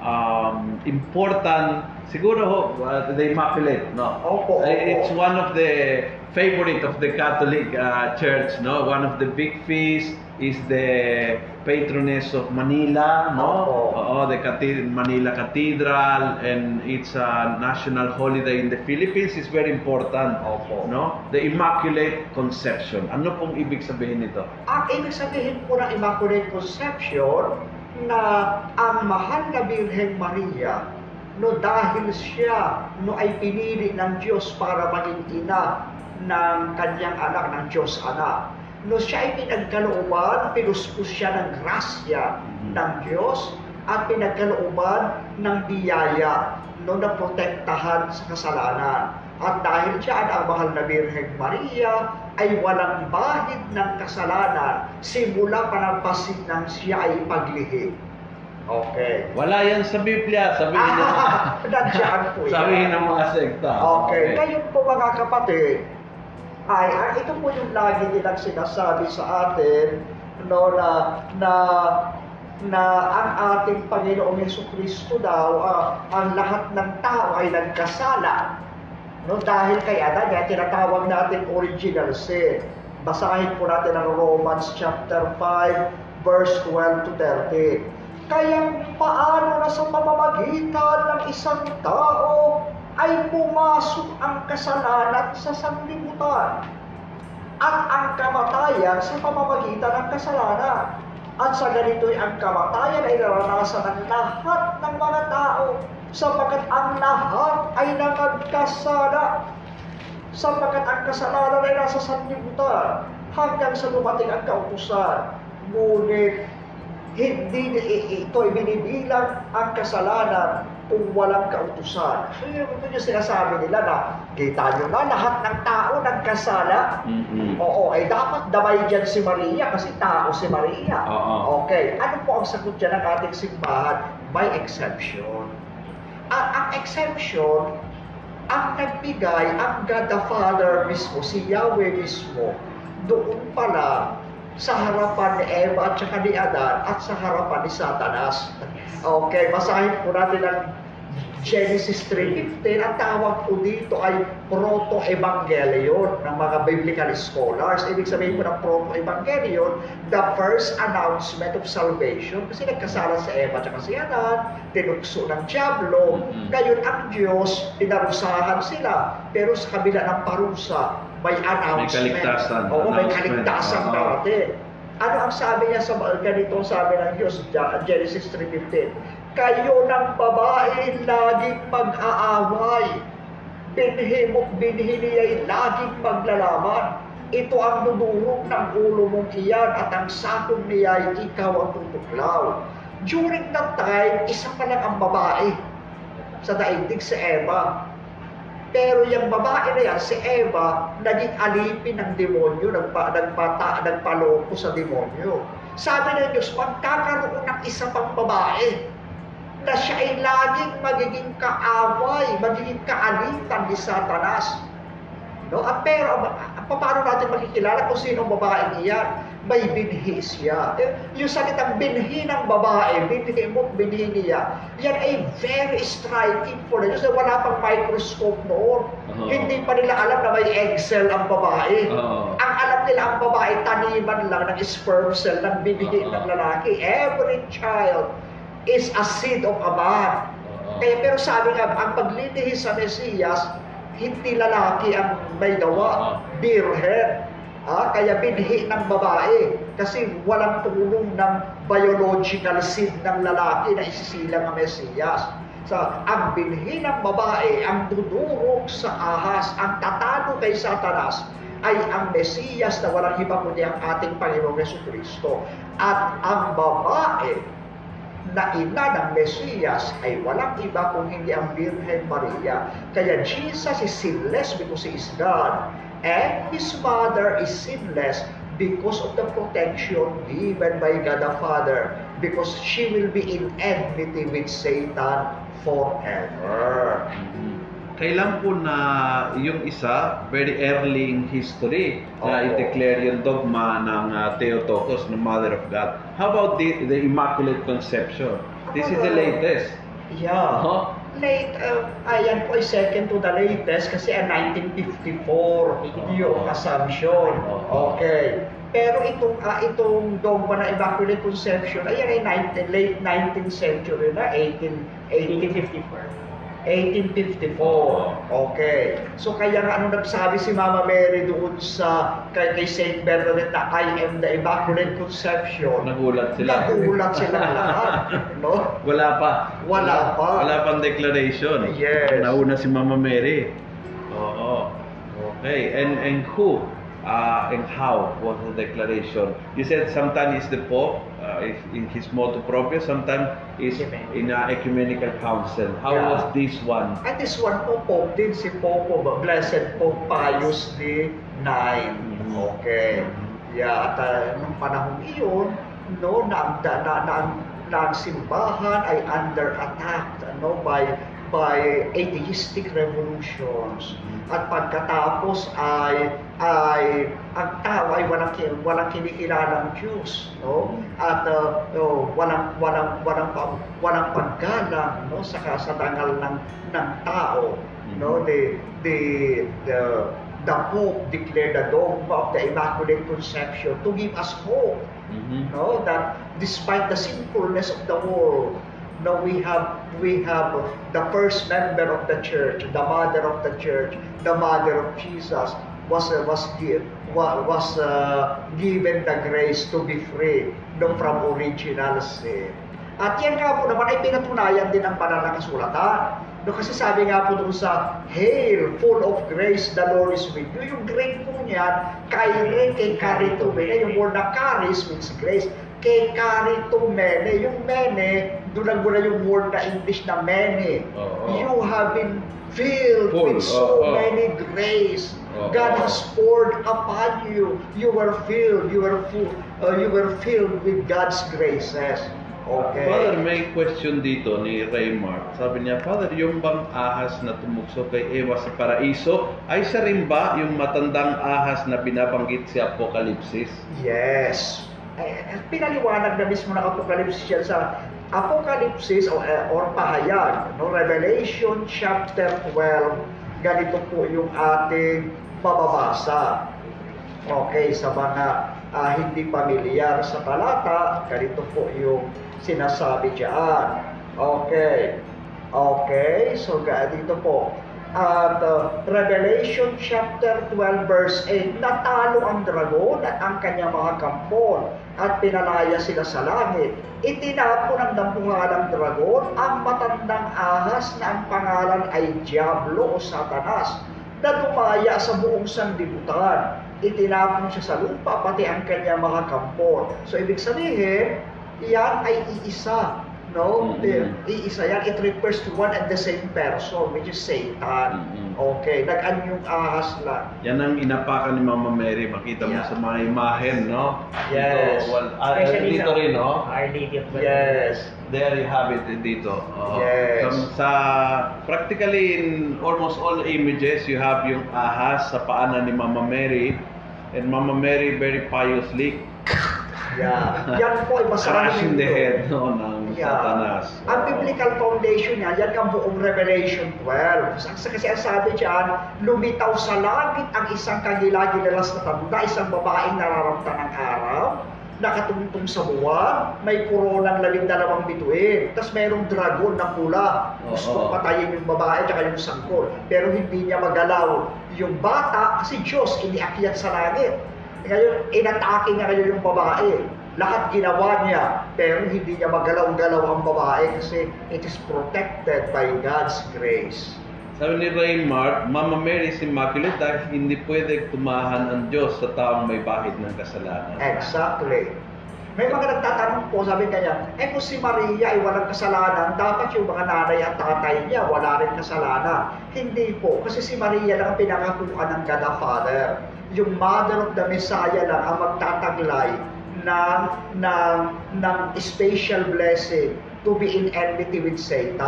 um, important? Siguro ho, uh, the Immaculate, no? Opo, Uh, It's opo. one of the favorite of the Catholic uh, Church, no? One of the big feasts is the patroness of Manila, no? Opo. Oo, the Cathed- Manila Cathedral and it's a national holiday in the Philippines is very important. Opo. No? The Immaculate Conception. Ano pong ibig sabihin nito? Ang ibig sabihin po ng Immaculate Conception na ang mahal na Birheng Maria no dahil siya no ay pinili ng Diyos para maging ina ng kanyang anak ng Diyos anak. No siya ay pinagkalooban, pinuspos siya ng grasya Mhm. ng Diyos at pinagkalooban ng biyaya no na protektahan sa kasalanan. At dahil diyan ang mahal na Birheng Maria ay walang bahid ng kasalanan simula pa ng siya ay paglihi. Okay. Wala yan sa Biblia, sabihin Ah, nandiyan po yan. sabihin ng mga sekta. Okay. Ngayon po mga kapatid, ay, ah, ito po yung lagi nilang sinasabi sa atin, no, na, na, na ang ating Panginoong Yeso Kristo daw, ah, ang lahat ng tao ay nagkasala. No, dahil kay Adan, yan tinatawag natin original sin. Basahin po natin ang Romans chapter 5, verse 12 to 13. Kaya paano na sa pamamagitan ng isang tao ay pumasok ang kasalanan sa sanglibutan at ang kamatayan sa pamamagitan ng kasalanan. At sa ganito'y ang kamatayan ay naranasan ng lahat ng mga tao sapagkat ang lahat ay nangagkasala sapagkat ang kasalanan ay nasa sanlibutan hanggang sa dumating ang kautusan. Ngunit hindi ni- i- ito ay binibilang ang kasalanan kung walang kautusan. So yun ito yung sinasabi nila na kita nyo na lahat ng tao nagkasala. Mm-mm. Oo, ay dapat damay dyan si Maria kasi tao si Maria. Oo. Okay, ano po ang sagot dyan ng ating simbahan? May exemption. At ang exemption, ang nagbigay, ang God the Father mismo, si Yahweh mismo, doon pala sa harapan ni Eva at saka ni Adan at sa harapan ni Satanas. Okay, basahin po natin ang Genesis 3.15, ang tawag po dito ay proto-evangelion ng mga biblical scholars. Ibig sabihin po ng proto-evangelion, the first announcement of salvation. Kasi nagkasala si Eva at si Adan, tinukso ng Diablo. Mhm. Ngayon ang Diyos, pinarusahan sila. Pero sa kabila ng parusa, may announcement. kaligtasan, Oo, may kaligtasan Oo. natin. Ano ang sabi niya sa mga ganito, sabi ng Diyos, Genesis 3.15, Kayo ng babae laging pag-aaway, binhi mo't binhi niya'y laging maglalaman. Ito ang dudurog ng ulo mong iyan at ang sakong niya'y ikaw ang tutuklaw. During that time, isa pa lang ang babae sa daigdig si Eva. Pero yung babae na yan, si Eva, naging alipin ng demonyo, nagpa, nagpata, nagpaloko sa demonyo. Sabi ng Diyos, magkakaroon ng isa pang babae na siya ay laging magiging kaaway, magiging kaalitan ni Satanas. No? At pero, paano natin makikilala kung sino ang babaeng iyan? May binhi siya. Eh, Yung salitang binhi ng babae, binhi mo, binhi niya, yan ay very striking for the Diyos. Wala pang microscope noon. Oo. Hindi pa nila alam na may egg cell ang babae. Oo. Ang alam nila ang babae, taniman lang ng sperm cell ng binhi Oo. ng lalaki. Every child is a seed of a man. Oo. Kaya pero sabi nga, ang paglilihi sa Mesiyas, hindi lalaki ang may gawa, birhen. Ah, kaya binhi ng babae kasi walang tulong ng biological seed ng lalaki na isisilang ang Mesiyas. So, ang binhi ng babae, ang dudurog sa ahas, ang tatalo kay Satanas, ay ang Mesiyas na walang iba kundi ang ating Panginoong Yesu Kristo. At ang babae na ina ng Mesiyas ay walang iba kung hindi ang Birhen Maria. Kaya Jesus is sinless because He is God. And His mother is sinless because of the protection given by God the Father. Because she will be in enmity with Satan forever. Mhm. Kailan po na yung isa, very early in history, na Oo. i-declare yung dogma ng uh, Theotokos, ng Mother of God. How about the, the Immaculate Conception? This is the latest. Yeah. Huh? Late, uh, ayan po ay second to the latest kasi ang 1954 yung assumption. Okay. Pero itong ah, itong dogma na Immaculate Conception, ayan ay 19, late 19th century na, 18, 18, 1854. 1854. Okay. So kaya nga ano nagsabi si Mama Mary doon sa kay, kay Saint Bernadette na I am the Immaculate Conception. Nagulat sila. Nagulat sila lahat. No? Wala pa. Wala pa. Wala pang declaration. Yes. Nauna si Mama Mary. Oo. Okay. And and who uh, and how was the declaration? You said sometimes it's the Pope uh, in his motu proprio, sometimes is in a ecumenical council. How Yeah. was this one? At this one po, Pope din si Pope, Blessed Pope Pius the Nine. Mhm. Okay. Yeah, at uh, nung panahon iyon, no, na, na, na, na na ang simbahan ay under attack ano, by by atheistic revolutions. At pagkatapos ay ay ang tao ay walang walang kinikilalang Diyos, no? At uh, no, walang walang walang walang paggalang no sa kasadangal ng ng tao, no? The the the the Pope declared the dogma of the Immaculate Conception to give us hope Mhm. no that despite the sinfulness of the world no we have we have the first member of the church the mother of the church the mother of jesus was was was uh, given the grace to be free no from original sin at yan nga po naman ay pinatunayan din ng banal na kasulatan No, kasi sabi nga po doon sa Hail, full of grace, the Lord is with you. Yung great po niyan, kaire, kay karitumene. Yung word na charis means grace. Kay karitumene. Yung mene, doon lang muna yung word na English na many. Oo. You have been filled Full, with so oo. many grace. Oo. God has poured upon you. You were filled. You were full. uh, you were filled with God's graces. Okay. Father, may question dito ni Raymart. Sabi niya, Father, yung bang ahas na tumukso kay Eva sa paraiso, ay siya rin ba yung matandang ahas na binabanggit sa Apokalipsis? Yes. Eh, pinaliwanag na mismo ng Apocalypse yan sa Apocalypse or, eh, or pahayag, no? Revelation chapter 12, ganito po yung ating mababasa. Okay, sa mga ah, hindi pamilyar sa talata, ganito po yung sinasabi diyan. Okay. Okay, so dito po. At uh, Revelation chapter 12 verse 8, natalo ang dragon at ang kanyang mga kampon at pinalaya sila sa langit. Itinapon ng dampuhalang dragon ang matandang ahas na ang pangalan ay Diablo o Satanas na dumaya sa buong sandibutan. Itinapon siya sa lupa, pati ang kanyang mga kampon. So, ibig sabihin, yan ay iisa. No? Mhm. Iisa yan. It refers to one and the same person, which is Satan. Mhm. Okay, nag-an yung ahas lang. Yan ang inapakan ni Mama Mary. Makita mo Yeah. sa mga imahen, no? Yes. Dito, ah, Especially dito rin, no? Our Lady of Guadalupe. Yes. There you have it dito. Oo. Yes. So, sa practically in almost all images, you have yung ahas sa paanan ni Mama Mary and Mama Mary very piously Yeah. Yan po ay masarap crashing the head no, ng Yeah. Satanas. Ang biblical foundation niya, yan ang buong Revelation 12. Kasi, ang sabi diyan, lumitaw sa langit ang isang kagila-gilalas na tanda, isang babaeng nararamtan ng araw, nakatungtong sa buwan, may koronang labing dalawang bituin. Tapos mayroong dragon na pula. Gusto patayin yung babae at yung sangkol. Pero hindi niya magalaw yung bata kasi Diyos iniakyat sa langit. Ngayon, inatake niya ngayon yung babae. Lahat ginawa niya, pero hindi niya magalaw-galaw ang babae kasi it is protected by God's grace. Sabi ni Raymart, Mama Mary is immaculate dahil hindi pwede tumahan ang Diyos sa taong may bahid ng kasalanan. Exactly. May mga nagtatanong po, sabi kanya, eh kung si Maria ay walang kasalanan, dapat yung mga nanay at tatay niya wala rin kasalanan. Hindi po, kasi si Maria lang ang pinangakuan ng God the Father. Yung Mother of the Messiah lang ang magtataglay ng, ng, ng special blessing to be in enmity with Satan.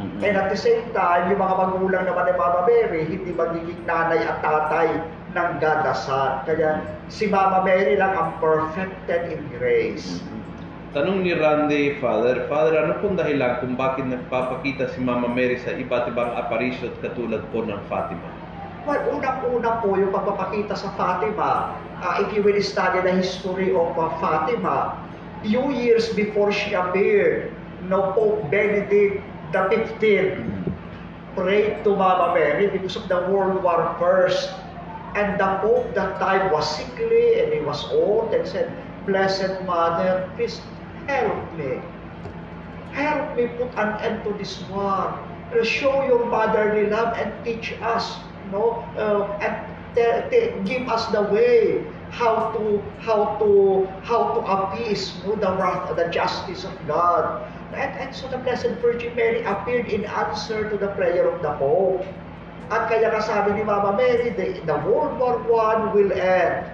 Mhm. And at the same time, yung mga magulang naman ni Mama Mary, hindi magiging nanay at tatay ng Son. Kaya si Mama Mary lang ang perfected in grace. Tanong ni Randy, Father, Father, ano pong dahilan kung bakit nagpapakita si Mama Mary sa iba't ibang aparisyo katulad po ng Fatima? Well, unang-una po yung pagpapakita sa Fatima, uh, if you will study the history of uh, Fatima, few years before she appeared, no Pope Benedict the 15th prayed to Mama Mary because of the World War First. And the Pope that time was sickly and he was old and said, Blessed Mother, please help me. Help me put an end to this war. Show your motherly love and teach us, no, uh, and give us the way how to how to how to appease no, the wrath, the justice of God. And, and so the Blessed Virgin Mary appeared in answer to the prayer of the Pope. At kaya kasabi ni Mama Mary, the, the World War I will end.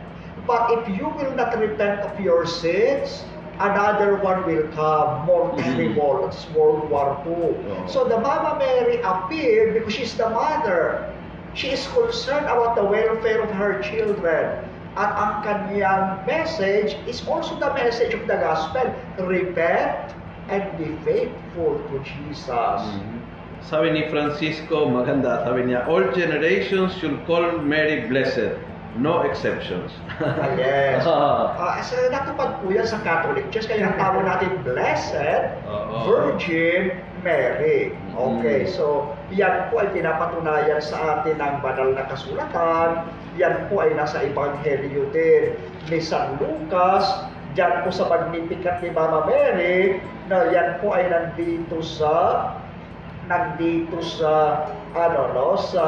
But if you will not repent of your sins, another one will come, more terrible. It's World War II. Oh. So the Mama Mary appeared because she's the mother. She is concerned about the welfare of her children. At ang kanyang message is also the message of the gospel. Repent and be faithful to Jesus. Mhm. Sabi ni Francisco, maganda, sabi niya, all generations should call Mary blessed, no exceptions. Ah, yes. Ah. Ah, so natupad po yan sa Catholic Church, kaya ang tawag natin Blessed Oo. Virgin Mary. Okay, Mm. so yan po ay pinapatunayan sa atin ng banal na kasulatan. Yan po ay nasa Ebanghelyo din ni San Lucas. Diyan po sa Magnificat ni Mama Mary, na yan po ay nandito sa nandito sa ano no sa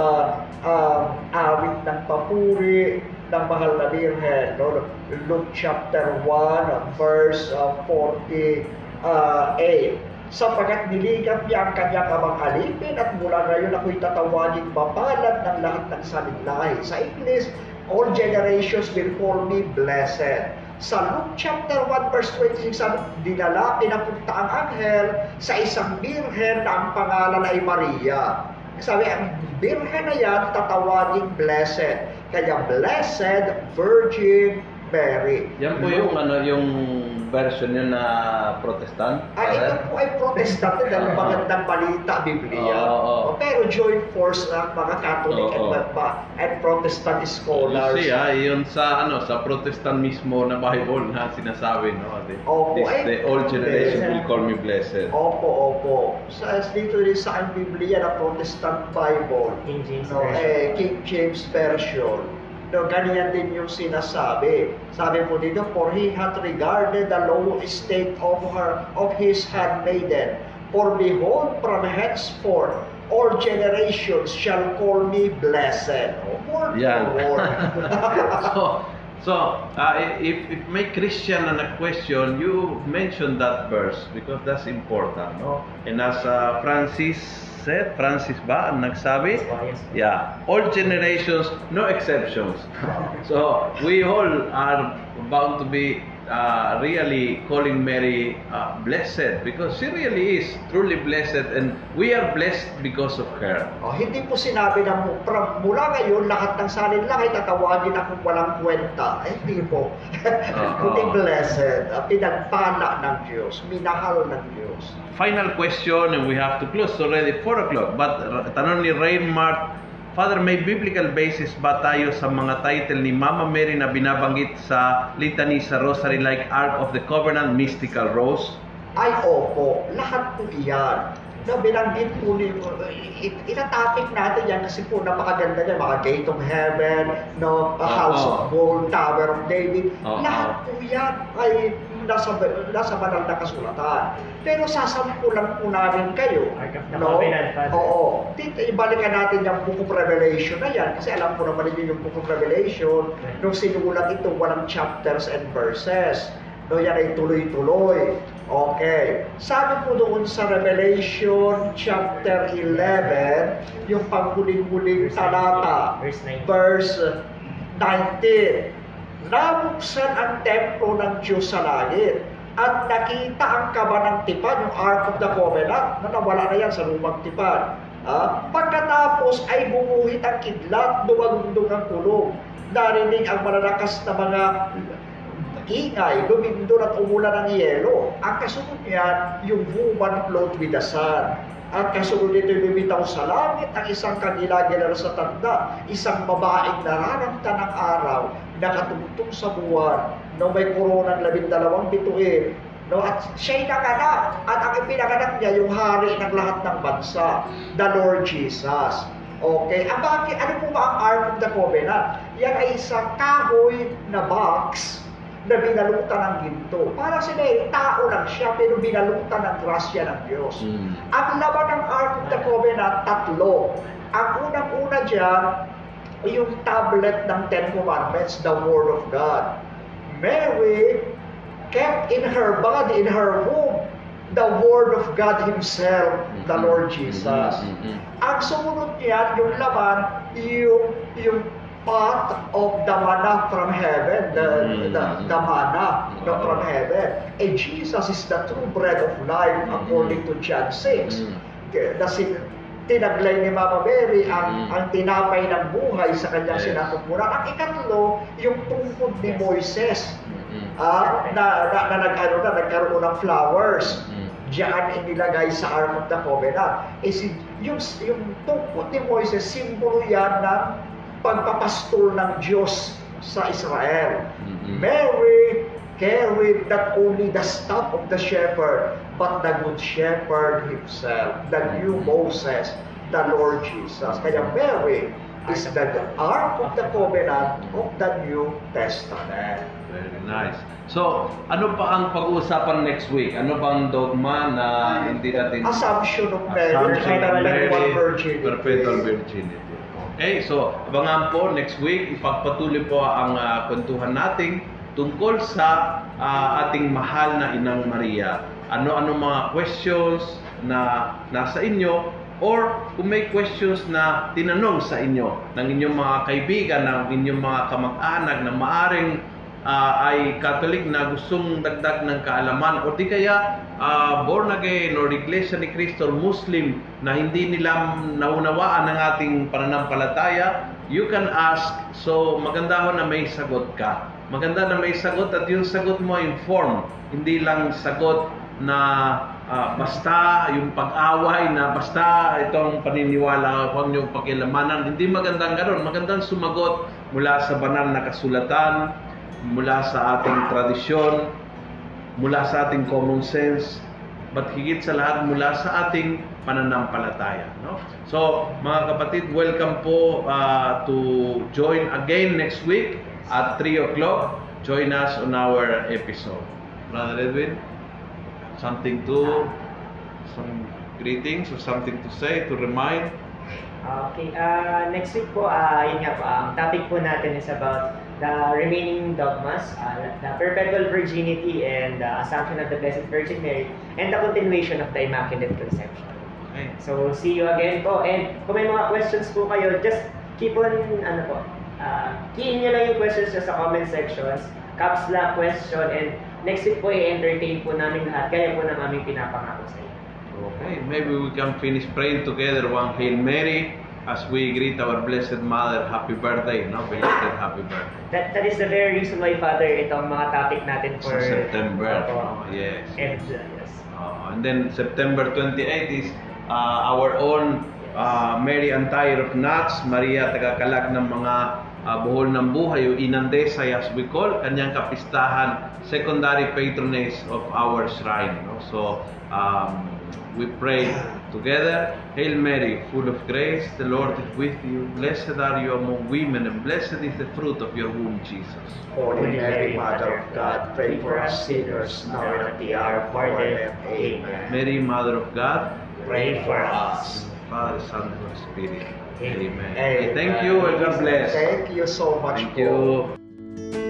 um, awit ng papuri ng mahal na Birhen no Luke chapter 1 verse uh, 48 sapagkat niligap niya ang kanyang amang alipin at mula ngayon ako'y tatawagin mapalad ng lahat ng salinlahi. Sa English, all generations will call me blessed. Sa Luke chapter 1 verse 26, sabi, dinala, pinapunta ang anghel sa isang birhen na ang pangalan ay Maria. Sabi, ang birhen na yan, tatawagin blessed. Kaya blessed Virgin Mary. Yan po yung ano yung version niya na Protestant. Ah, ito po ay protestante dahil Oo. magandang balita, Biblia. Oo, oo. Oh, pero joint force ng mga Catholic and, Oo. ma- and Protestant scholars. You see, ah, yun sa ano sa Protestant mismo na Bible na sinasabi no. The, Opo, this, ay, the old generation blessed. will call me blessed. Opo, opo. Sa dito rin sa Biblia na Protestant Bible, King James no, Version. eh, King James Version. No, ganyan din yung sinasabi. Sabi po dito, for he hath regarded the low estate of her of his handmaiden. For behold, from henceforth, all generations shall call me blessed. Oh, word. so, so uh, if, if may Christian na question, you mention that verse because that's important, no? And as uh, Francis said, Francis ba ang nagsabi? Yeah, all generations, no exceptions. so we all are bound to be uh, really calling Mary uh, blessed because she really is truly blessed and we are blessed because of her. Oh, hindi po sinabi na pra- mula ngayon lahat ng salin lang ay tatawagin akong walang kwenta. Ay, hindi po. Kundi blessed, uh, pinagpala ng Diyos, minahal ng Diyos. Final question and we have to close already 4 o'clock. But uh, tanong ni Rain Mart, Father, may biblical basis ba tayo sa mga title ni Mama Mary na binabanggit sa litany sa Rosary like Ark of the Covenant, Mystical Rose? Ay, opo, lahat po iyan. Na binanggit po ni, it, itatopic natin yan kasi po napakaganda niya, mga Gate of Heaven, no, a House Oo. of Gold, Tower of David, Oo. lahat po yan ay nasa, nasa banal na kasulatan. Pero sasampulan po namin kayo. The no? Oo. Tito, ibalikan natin yung Book of Revelation na yan kasi alam po naman ninyo yung Book of Revelation nung sinulat ito walang chapters and verses. No, yan ay tuloy-tuloy. Okay. Sabi po doon sa Revelation chapter 11, yung panghuling-huling talata, Verse 9. verse 19. Nabuksan ang templo ng Diyos sa langit at nakita ang kaba ng tipan, yung Ark of the Covenant, na nawala na yan sa lumang tipan. Ah, pagkatapos ay bumuhit ang kidlat, dumagundong ang kulog. Narinig ang malalakas na mga ingay, lumindol at umulan ng yelo. Ang kasunod niyan, yung woman float with the sun. At kasunod nito lumitaw sa langit ang isang kanila-gilar sa tanda, isang babaeng nararamta ng araw, nakatungtong sa buwan, no may koronang labindalawang bituin, no at siya'y naganap, at ang ipinaganap niya yung hari ng lahat ng bansa, the Lord Jesus. Okay, ang bakit, ano po ba ang Ark of the Covenant? Yan ay isang kahoy na box na binalutan ng ginto. Para si Mary, tao lang siya, pero binalutan ng grasya ng Diyos. Mm. Ang laman ng Ark of the Covenant, tatlo. Ang unang-una dyan, yung tablet ng Ten Commandments, the Word of God. Mary kept in her body, in her womb, the Word of God Himself, the Lord Jesus. Mm, mm, mm. Ang sumunod niyan, yung laman, yung, yung pot of the manna from heaven, the, Mm. the, the manna. no, Oo. from heaven. And Jesus is the true bread of life according to John 6. Mm. Kasi tinaglay ni Mama Mary ang, Mm. ang tinapay ng buhay sa kanyang Yes. Ang ikatlo, yung tungkod ni Yes. Moises Mm. ah, na, na, na, ano, na nagkaroon ng flowers. Mm. Diyan inilagay sa Ark of the Covenant. Eh, si, yung, yung tungkod ni Moises, simbolo yan ng pagpapastol ng Diyos sa Israel. Mm. Mary carried not only the staff of the shepherd, but the good shepherd himself, the new Moses, the Lord Jesus. Kaya Mary is the Ark of the Covenant of the New Testament. Very nice. So, ano pa ang pag-uusapan next week? Ano bang dogma na hindi natin... Assumption of marriage Assumption of perpetual marriage, virginity. Perpetual virginity. Okay, so abangan po next week. Ipagpatuloy po ang ah, kwentuhan natin tungkol sa ah, ating mahal na Inang Maria. Ano-ano mga questions na nasa inyo or kung may questions na tinanong sa inyo ng inyong mga kaibigan, ng inyong mga kamag-anak na maaring ah, ay Catholic na gustong dagdag ng kaalaman o di kaya ah, born again or Iglesia ni Cristo or Muslim na hindi nila naunawaan ang ating pananampalataya, you can ask. So maganda ho na may sagot ka. Maganda na may sagot at yung sagot mo inform, hindi lang sagot na ah, basta yung pag-away na basta itong paniniwala huwag niyong pakilamanan. Hindi magandang ganoon. Magandang sumagot mula sa banal na kasulatan, mula sa ating tradisyon, mula sa ating common sense, but higit sa lahat mula sa ating pananampalataya. No? So, mga kapatid, welcome po uh, to join again next week at 3 o'clock. Join us on our episode. Brother Edwin, something to, some greetings or something to say, to remind? Okay, uh, next week po, uh, yun nga po, ang topic po natin is about the remaining dogmas, uh, the perpetual virginity and the assumption of the Blessed Virgin Mary, and the continuation of the Immaculate Conception. Okay. So, see you again po. And kung may mga questions po kayo, just keep on, ano po, uh, key nyo lang yung questions nyo sa comment sections, caps lock question, and next week po i-entertain po namin lahat, gaya po ng aming pinapangako sa inyo. Okay, maybe we can finish praying together one Hail Mary as we greet our Blessed Mother. Happy birthday, no? Belated happy birthday. That, that is the very reason why, Father, itong mga topic natin for... Sa September. Opo. Yes. And, uh, yes. Uh, and then September 28 is uh, our own uh, Mary Antire of Nuts, Maria Tagakalak ng mga uh, buhol ng buhay, o Inandesay as we call, kanyang kapistahan, secondary patronage of our shrine. No? So, um, we pray together. Hail Mary, full of grace, the Lord is with you. Blessed are you among women, and blessed is the fruit of your womb, Jesus. Holy Mary, Mother of God, pray for us sinners now and at the hour of our death. Amen. Mary, Mother of God, Pray for us. Father, Son, and Holy Spirit. Amen. Amen. Amen. Thank you and God bless. Thank you so much Thank you.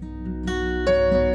Música